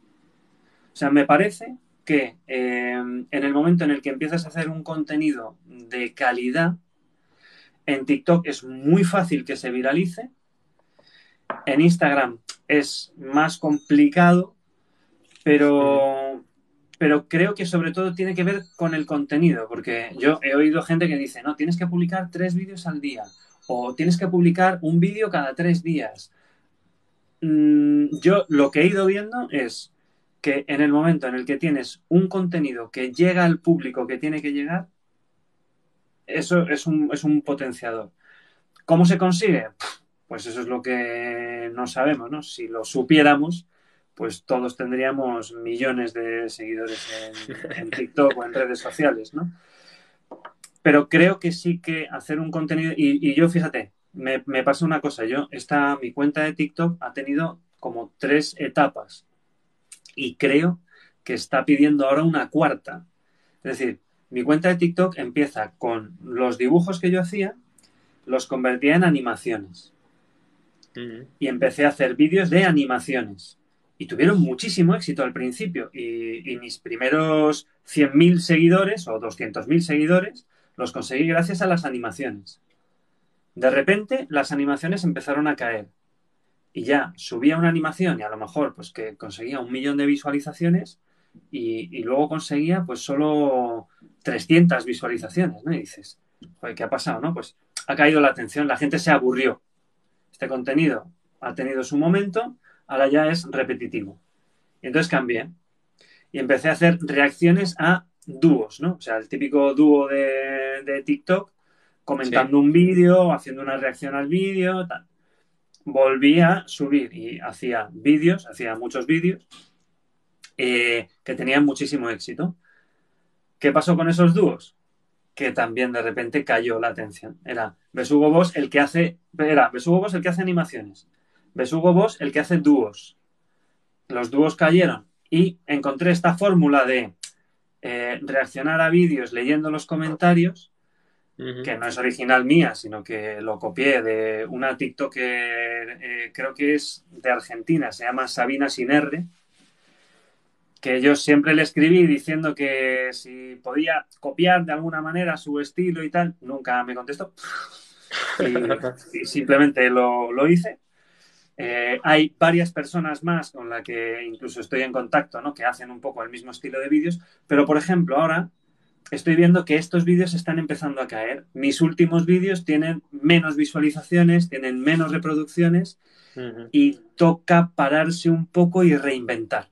O sea, me parece que eh, en el momento en el que empiezas a hacer un contenido de calidad, en TikTok es muy fácil que se viralice. En Instagram es más complicado, pero, pero creo que sobre todo tiene que ver con el contenido, porque yo he oído gente que dice, no, tienes que publicar tres vídeos al día o tienes que publicar un vídeo cada tres días. Mm, yo lo que he ido viendo es que en el momento en el que tienes un contenido que llega al público que tiene que llegar, eso es un, es un potenciador. ¿Cómo se consigue? Pues eso es lo que no sabemos, ¿no? Si lo supiéramos, pues todos tendríamos millones de seguidores en, en TikTok o en redes sociales, ¿no? Pero creo que sí que hacer un contenido, y, yo fíjate, me, me, pasa una cosa, yo, esta, mi cuenta de TikTok ha tenido como tres etapas y creo que está pidiendo ahora una cuarta. Es decir, mi cuenta de TikTok empieza con los dibujos que yo hacía, los convertía en animaciones. Y empecé a hacer vídeos de animaciones. Y tuvieron muchísimo éxito al principio. Y, y mis primeros 100.000 seguidores o 200.000 seguidores los conseguí gracias a las animaciones. De repente las animaciones empezaron a caer y ya subía una animación y a lo mejor pues que conseguía un millón de visualizaciones y, luego conseguía pues solo 300 visualizaciones, ¿no? Y dices, ¿qué ha pasado, no? Pues ha caído la atención, la gente se aburrió. Este contenido ha tenido su momento, ahora ya es repetitivo. Y entonces cambié y empecé a hacer reacciones a dúos, ¿no? O sea, el típico dúo de, TikTok comentando un vídeo, haciendo una reacción al vídeo, tal. Volví a subir y hacía vídeos, hacía muchos vídeos eh, que tenían muchísimo éxito. ¿Qué pasó con esos dúos? Que también de repente cayó la atención. Era Besugo Boss el que hace. Era Besugo Boss el que hace animaciones. Besugo Boss el que hace dúos. Los dúos cayeron. Y encontré esta fórmula de eh, reaccionar a vídeos leyendo los comentarios, que no es original mía, sino que lo copié de una TikTok que eh, creo que es de Argentina, se llama Sabina Sin R, que yo siempre le escribí diciendo que si podía copiar de alguna manera su estilo y tal, nunca me contestó. Y, simplemente lo, lo hice. Eh, hay varias personas más con las que incluso estoy en contacto, ¿no? Que hacen un poco el mismo estilo de vídeos, pero por ejemplo ahora estoy viendo que estos vídeos están empezando a caer. Mis últimos vídeos tienen menos visualizaciones, tienen menos reproducciones y toca pararse un poco y reinventar.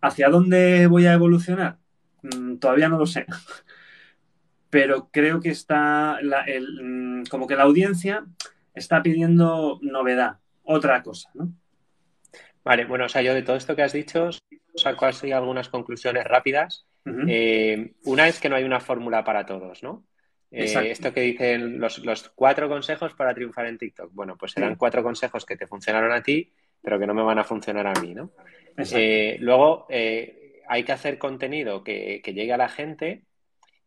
¿Hacia dónde voy a evolucionar? Mm, todavía no lo sé. Pero creo que está, mm, como que la audiencia está pidiendo novedad otra cosa, ¿no? Vale, bueno, o sea, yo de todo esto que has dicho saco así algunas conclusiones rápidas. Eh, una es que no hay una fórmula para todos, ¿no? Eh, esto que dicen los, cuatro consejos para triunfar en TikTok. Bueno, pues serán cuatro consejos que te funcionaron a ti pero que no me van a funcionar a mí, ¿no? Eh, luego, eh, hay que hacer contenido que, llegue a la gente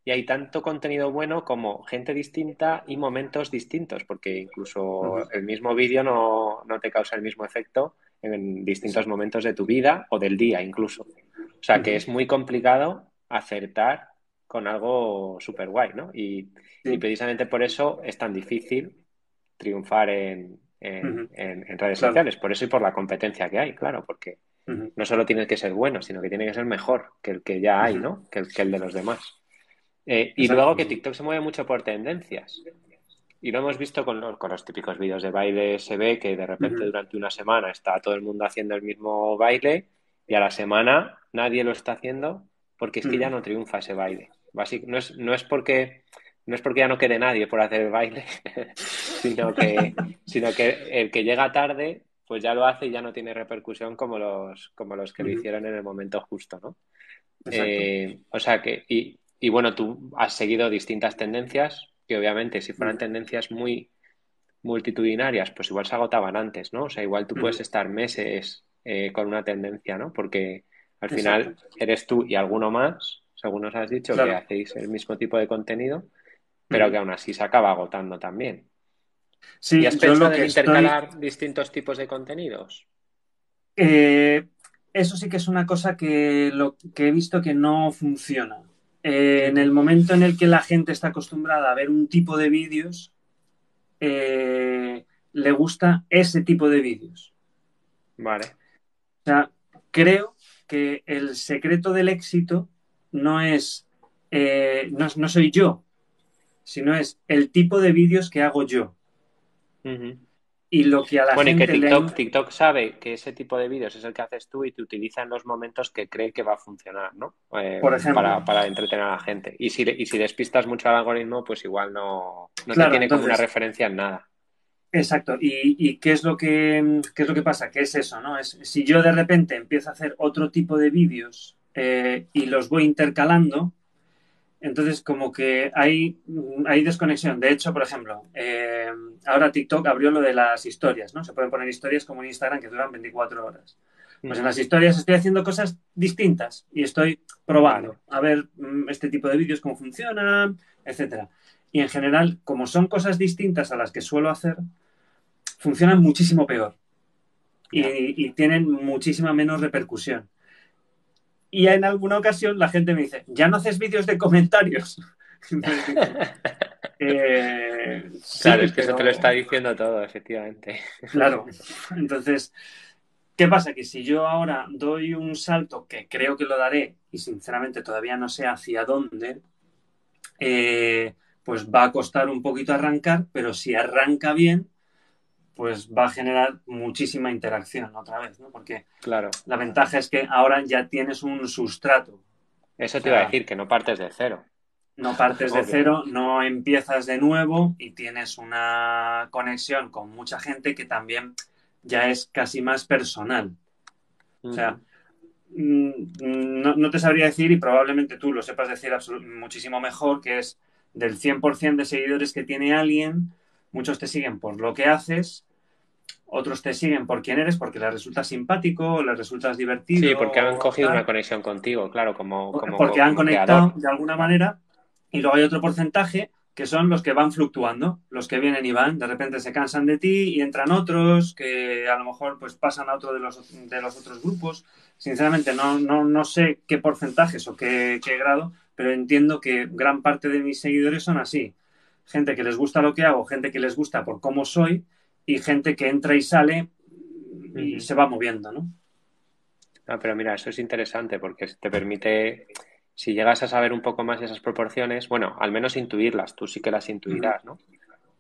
y hay tanto contenido bueno como gente distinta y momentos distintos, porque incluso el mismo vídeo no, no, te causa el mismo efecto en distintos momentos de tu vida o del día incluso. O sea que es muy complicado acertar con algo súper guay, ¿no? Y, precisamente por eso es tan difícil triunfar en, redes sociales, por eso y por la competencia que hay, claro, porque no solo tienes que ser bueno, sino que tiene que ser mejor que el que ya hay, ¿no? Que el, de los demás. Eh, y luego que TikTok se mueve mucho por tendencias. Y lo hemos visto con los, con los típicos vídeos de baile, se ve que de repente durante una semana está todo el mundo haciendo el mismo baile y a la semana nadie lo está haciendo porque es que ya no triunfa ese baile no es, no es porque no es porque ya no quede nadie por hacer el baile, sino que, sino que el que llega tarde, pues ya lo hace y ya no tiene repercusión como los, como los que lo hicieron en el momento justo, ¿no? Eh, o sea que, y, y, bueno, tú has seguido distintas tendencias, que obviamente si fueran tendencias muy multitudinarias, pues igual se agotaban antes, ¿no? O sea, igual tú puedes estar meses eh, con una tendencia, ¿no? Porque al final eres tú y alguno más según nos has dicho, que hacéis el mismo tipo de contenido, pero que aún así se acaba agotando también. Sí, ¿Y has pensado en intercalar distintos tipos de contenidos? Eh, eso sí que es una cosa que, lo, que he visto que no funciona. Eh, en el momento en el que la gente está acostumbrada a ver un tipo de vídeos, eh, le gusta ese tipo de vídeos. Vale. O sea, creo que el secreto del éxito no es, eh, no, soy yo, sino es el tipo de vídeos que hago yo. Y lo que a la bueno, y que TikTok, TikTok sabe que ese tipo de vídeos es el que haces tú y te utiliza en los momentos que cree que va a funcionar, ¿no? Eh, Por ejemplo. Para, entretener a la gente. Y si, y si despistas mucho al algoritmo, pues igual no, no te tiene como una referencia en nada. Exacto. ¿Y, qué, es lo que, qué es lo que pasa? Que es eso, ¿no? Es, si yo de repente empiezo a hacer otro tipo de vídeos eh, y los voy intercalando, entonces como que hay, hay desconexión. De hecho, por ejemplo, eh, ahora TikTok abrió lo de las historias, ¿no? Se pueden poner historias como en Instagram que duran 24 horas. Pues en las historias estoy haciendo cosas distintas y estoy probando a ver mm, este tipo de vídeos cómo funcionan, etcétera. Y en general, como son cosas distintas a las que suelo hacer, funcionan muchísimo peor y, y tienen muchísima menos repercusión. Y en alguna ocasión la gente me dice, ¿ya no haces vídeos de comentarios? Eh, claro, es que eso te lo está diciendo todo, efectivamente. Claro. Entonces, ¿qué pasa? Que si yo ahora doy un salto, que creo que lo daré, y sinceramente todavía no sé hacia dónde, eh, pues va a costar un poquito arrancar, pero si arranca bien, pues va a generar muchísima interacción otra vez, ¿no? Porque claro. la ventaja es que ahora ya tienes un sustrato. Eso te iba a decir, que no partes de cero. No partes de cero, no empiezas de nuevo y tienes una conexión con mucha gente que también ya es casi más personal. O sea, mm, no, te sabría decir, y probablemente tú lo sepas decir muchísimo mejor, que es del 100% de seguidores que tiene alguien, Muchos te siguen por lo que haces, otros te siguen por quién eres, porque les resulta simpático, les resultas divertido. Sí, porque han cogido una conexión contigo, claro, como. como porque han conectado de alguna manera. Y luego hay otro porcentaje que son los que van fluctuando, los que vienen y van, de repente se cansan de ti y entran otros que a lo mejor pues pasan a otro de los, de los otros grupos. Sinceramente no, no, no sé qué porcentajes o qué, qué grado, pero entiendo que gran parte de mis seguidores son así gente que les gusta lo que hago, gente que les gusta por cómo soy y gente que entra y sale y se va moviendo, ¿no? Ah, pero mira, eso es interesante porque te permite, si llegas a saber un poco más esas proporciones, bueno, al menos intuirlas, tú sí que las intuirás, ¿no?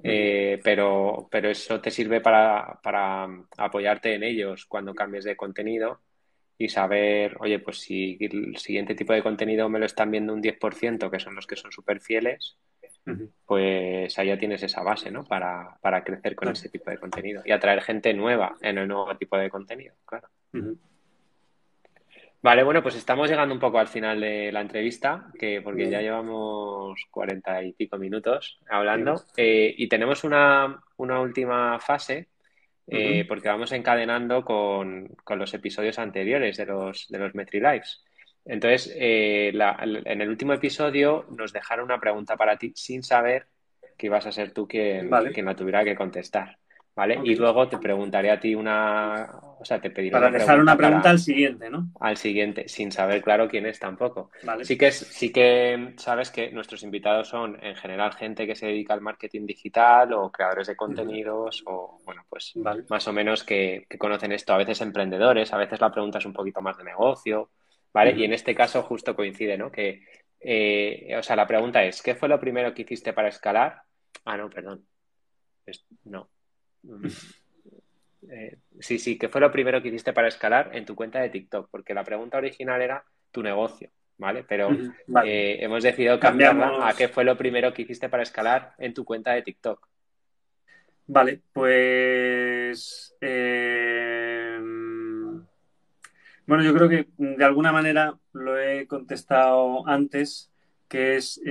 Eh, pero, pero eso te sirve para, para apoyarte en ellos cuando cambies de contenido y saber, oye, pues si el siguiente tipo de contenido me lo están viendo un 10%, que son los que son súper fieles, pues ahí ya tienes esa base, ¿no? Para, crecer con ese tipo de contenido y atraer gente nueva en el nuevo tipo de contenido, claro. Vale, bueno, pues estamos llegando un poco al final de la entrevista, que porque ya llevamos cuarenta y pico minutos hablando, eh, y tenemos una, última fase eh, porque vamos encadenando con, los episodios anteriores de los, de los MetriLives. Entonces, eh, en el último episodio nos dejaron una pregunta para ti sin saber que ibas a ser tú quien, quien la tuviera que contestar. ¿Vale? Y luego te preguntaré a ti una, o sea, te pediré para dejar una pregunta al siguiente, ¿no? Al siguiente, sin saber claro quién es tampoco. Sí que sí que sabes que nuestros invitados son en general gente que se dedica al marketing digital o creadores de contenidos o bueno, pues más o menos que, conocen esto. A veces emprendedores, a veces la pregunta es un poquito más de negocio, ¿vale? Y en este caso justo coincide, ¿no? Que, eh, o sea, la pregunta es, ¿qué fue lo primero que hiciste para escalar? Ah, no, perdón. no. Eh, sí, sí, ¿qué fue lo primero que hiciste para escalar en tu cuenta de TikTok? Porque la pregunta original era tu negocio, ¿vale? Pero eh, hemos decidido cambiarla a qué fue lo primero que hiciste para escalar en tu cuenta de TikTok. Vale, pues... Eh, bueno, yo creo que de alguna manera lo he contestado antes, que es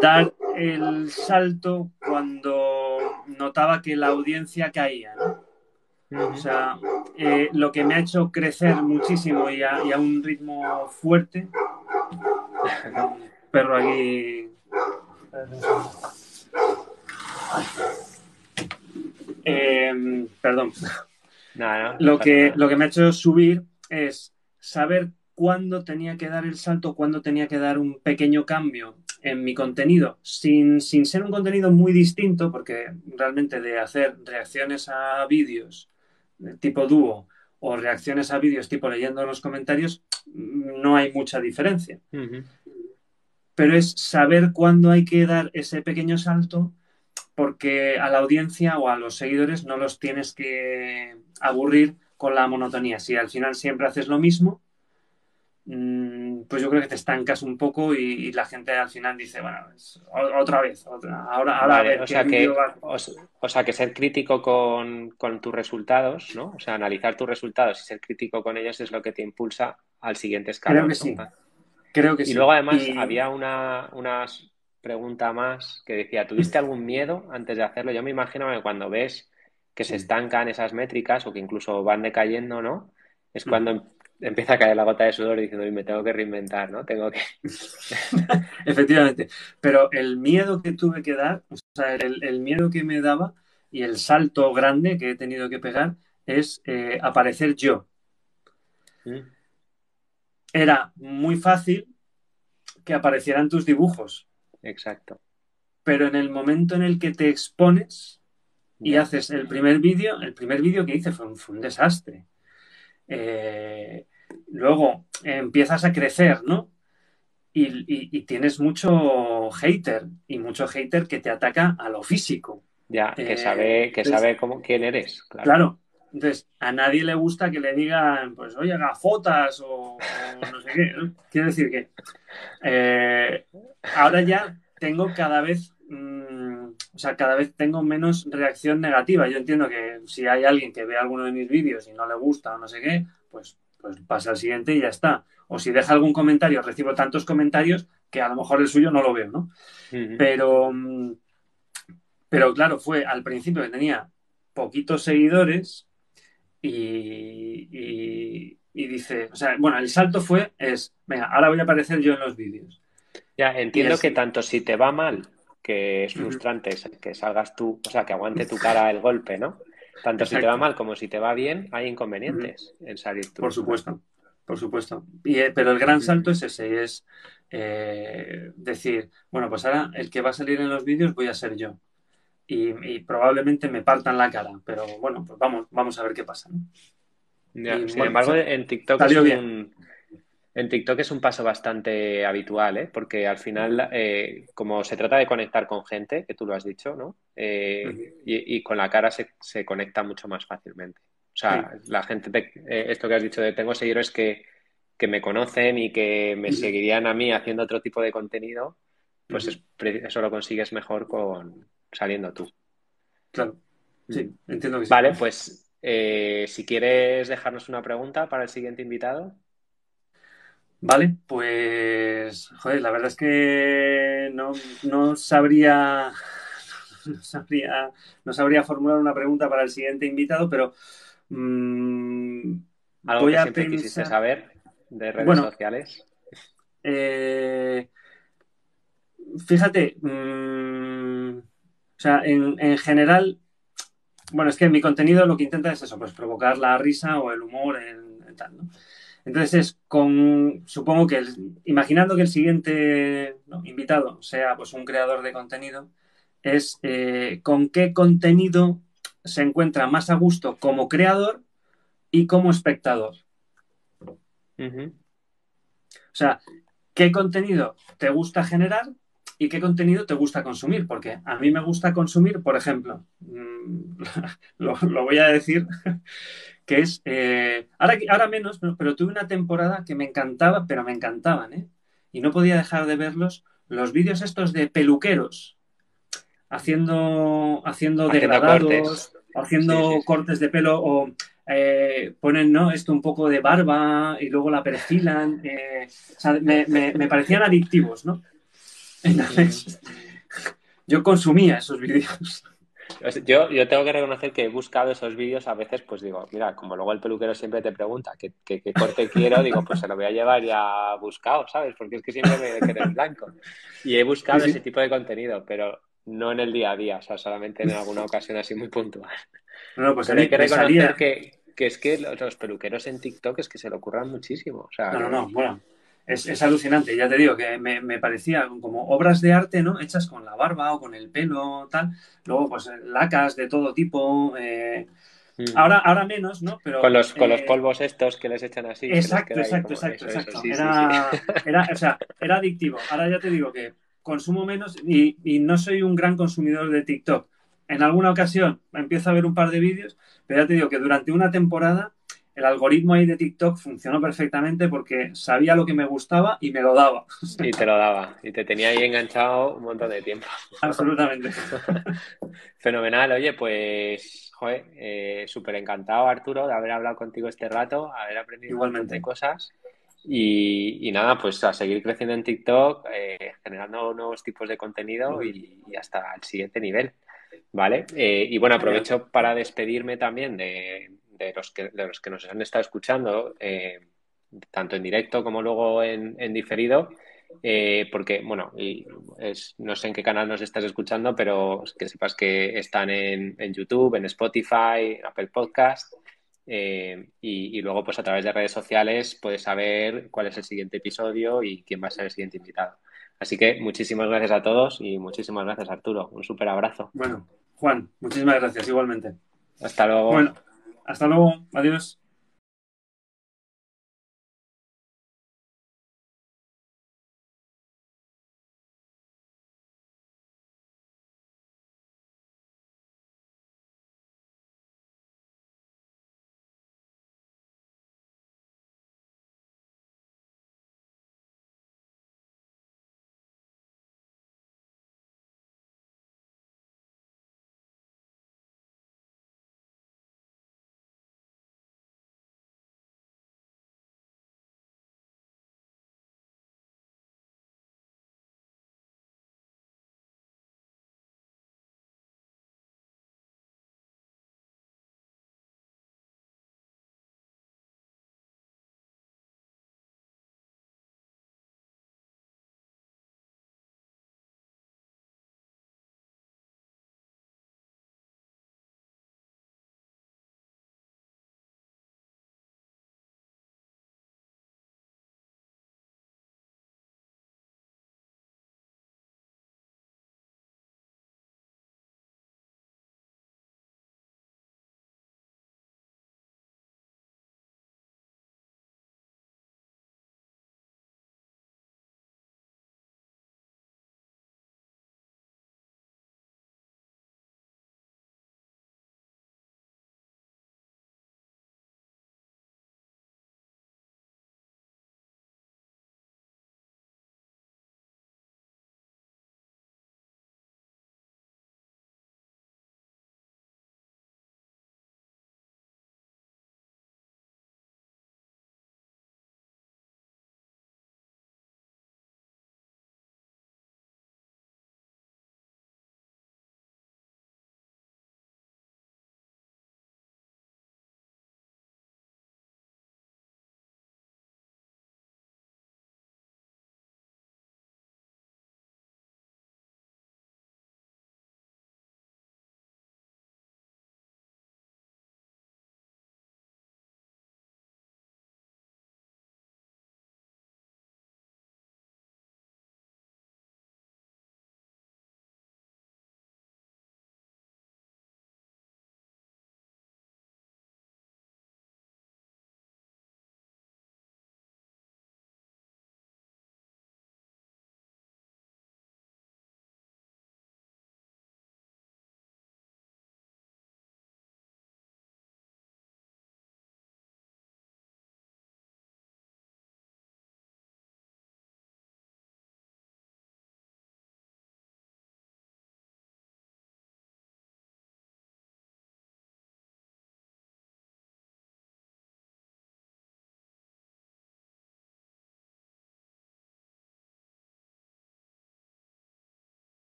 dar el salto cuando notaba que la audiencia caía, O sea, eh, lo que me ha hecho crecer muchísimo y a, un ritmo fuerte. Perro aquí. Em, perdón. Lo, que, lo que me ha hecho subir es saber cuándo tenía que dar el salto, cuándo tenía que dar un pequeño cambio en mi contenido, sin, ser un contenido muy distinto, porque realmente de hacer reacciones a vídeos tipo dúo o reacciones a vídeos tipo leyendo los comentarios, no hay mucha diferencia. Pero es saber cuándo hay que dar ese pequeño salto porque a la audiencia o a los seguidores no los tienes que aburrir con la monotonía. Si al final siempre haces lo mismo, Mm, pues yo creo que te estancas un poco y, la gente al final dice, bueno, otra vez, ahora, ahora o, sea que, o, sea que ser crítico con, tus resultados, ¿no? O sea, analizar tus resultados y ser crítico con ellos es lo que te impulsa al siguiente escalón. Creo que sí. Creo que y luego además había una, pregunta más que decía, ¿tuviste algún miedo antes de hacerlo? Yo me imagino que cuando ves que se estancan esas métricas o que incluso van decayendo, ¿no? Es cuando empieza a caer la gota de sudor diciendo, me tengo que reinventar, ¿no? Tengo que... Efectivamente. Pero el miedo que tuve que dar, o sea, el, miedo que me daba y el salto grande que he tenido que pegar es eh, aparecer yo. Mm. Era muy fácil que aparecieran tus dibujos. Exacto. Pero en el momento en el que te expones y haces el primer vídeo, el primer vídeo que hice fue un desastre. Eh, luego empiezas a crecer, ¿no? Y, tienes mucho hater y mucho hater que te ataca a lo físico. Ya, que eh, sabe, que sabe cómo, quién eres. Claro. Entonces, a nadie le gusta que le digan, pues, oye, gafotas o, no sé qué. Quiero decir que eh, ahora ya tengo cada vez mm, o sea, cada vez tengo menos reacción negativa. Yo entiendo que si hay alguien que ve alguno de mis vídeos y no le gusta o no sé qué, pues, pues pasa al siguiente y ya está. O si deja algún comentario, recibo tantos comentarios que a lo mejor el suyo no lo veo, ¿no? Pero, pero claro, fue al principio que tenía poquitos seguidores y, y, dice, o sea, bueno, el salto fue, es, venga, ahora voy a aparecer yo en los vídeos. Ya, entiendo que tanto si te va mal que es frustrante que salgas tú, o sea, que aguante tu cara el golpe, ¿no? Tanto si te va mal como si te va bien, hay inconvenientes en salir tú. Por supuesto, por supuesto. Eh, pero el gran salto es ese, es eh, decir, bueno, pues ahora el que va a salir en los vídeos voy a ser yo. Y, probablemente me partan la cara, pero bueno, pues vamos, vamos a ver qué pasa. sin embargo, en TikTok es un, en TikTok es un paso bastante habitual, ¿eh? porque al final, eh, como se trata de conectar con gente, que tú lo has dicho, ¿no? Eh, y, con la cara se, conecta mucho más fácilmente. O sea, la gente, eh, esto que has dicho de tengo seguidores que, me conocen y que me seguirían a mí haciendo otro tipo de contenido, pues eso lo consigues mejor con saliendo tú. Claro. Sí, entiendo que sí. Vale, pues si quieres dejarnos una pregunta para el siguiente invitado. Vale, pues, joder, la verdad es que no, sabría, no, sabría, no sabría formular una pregunta para el siguiente invitado, pero mm, ¿Algo voy que a siempre pensar- quisiste saber de redes Bueno. sociales? Eh, fíjate, mm, o sea, en, en general, bueno, es que mi contenido lo que intenta es eso, pues provocar la risa o el humor en, en tal, ¿no? Entonces es con, supongo que, el- imaginando que el siguiente ¿no? invitado sea pues un creador de contenido, es eh, con qué contenido se encuentra más a gusto como creador y como espectador. O sea, ¿qué contenido te gusta generar y qué contenido te gusta consumir? Porque a mí me gusta consumir, por ejemplo, mm, lo, lo voy a decir, que es, eh, ahora, ahora menos, pero, tuve una temporada que me encantaba, pero me encantaban, ¿eh? Y no podía dejar de verlos, los vídeos estos de peluqueros, haciendo, haciendo, Haciendo degradados, cortes. haciendo Sí, sí, sí. cortes de pelo o eh, ponen ¿no? esto un poco de barba y luego la perfilan. eh, o sea, me, me- me parecían adictivos, ¿no? Entonces, yo consumía esos vídeos. Yo, yo tengo que reconocer que he buscado esos vídeos a veces, pues digo, mira, como luego el peluquero siempre te pregunta qué, qué- qué corte quiero, digo, pues se lo voy a llevar ya buscado, ¿sabes? Porque es que siempre me quedo en blanco. Y he buscado Sí, sí. ese tipo de contenido, pero no en el día a día, o sea, solamente en alguna ocasión así muy puntual. No, pues Pero hay que reconocer salía... que, que es que los, los peluqueros en TikTok es que se lo ocurran muchísimo. O sea, No, no, no, bueno, es, es alucinante, ya te digo, que me, me parecía como obras de arte, ¿no? Hechas con la barba o con el pelo, tal. Luego, pues lacas de todo tipo. eh, mm. Ahora, ahora menos, ¿no? Pero, con los, con los eh, polvos estos que les echan así. Exacto, exacto, exacto, eso, exacto. sí, era, sí. era, o sea, era adictivo. Ahora ya te digo que consumo menos y, y no soy un gran consumidor de TikTok. En alguna ocasión empiezo a ver un par de vídeos, pero ya te digo que durante una temporada el algoritmo ahí de TikTok funcionó perfectamente porque sabía lo que me gustaba y me lo daba. Y te lo daba. Y te tenía ahí enganchado un montón de tiempo. Absolutamente. Fenomenal, oye, pues, joder, eh, súper encantado, Arturo, de haber hablado contigo este rato, haber aprendido Igualmente. cosas. Y, y nada, pues a seguir creciendo en TikTok, eh, generando nuevos tipos de contenido y, y hasta el siguiente nivel, ¿vale? Eh, y bueno, aprovecho para despedirme también de, de los que, de los que nos han estado escuchando, eh, tanto en directo como luego en, en diferido. Eh, porque, bueno, y es, no sé en qué canal nos estás escuchando, pero que sepas que están en, en YouTube, en Spotify, en Apple Podcast. eh, y, y luego, pues a través de redes sociales, puedes saber cuál es el siguiente episodio y quién va a ser el siguiente invitado. Así que muchísimas gracias a todos y muchísimas gracias, Arturo. Un súper abrazo. Bueno, Juan, muchísimas gracias, igualmente. Hasta luego. Bueno, hasta luego. Adiós.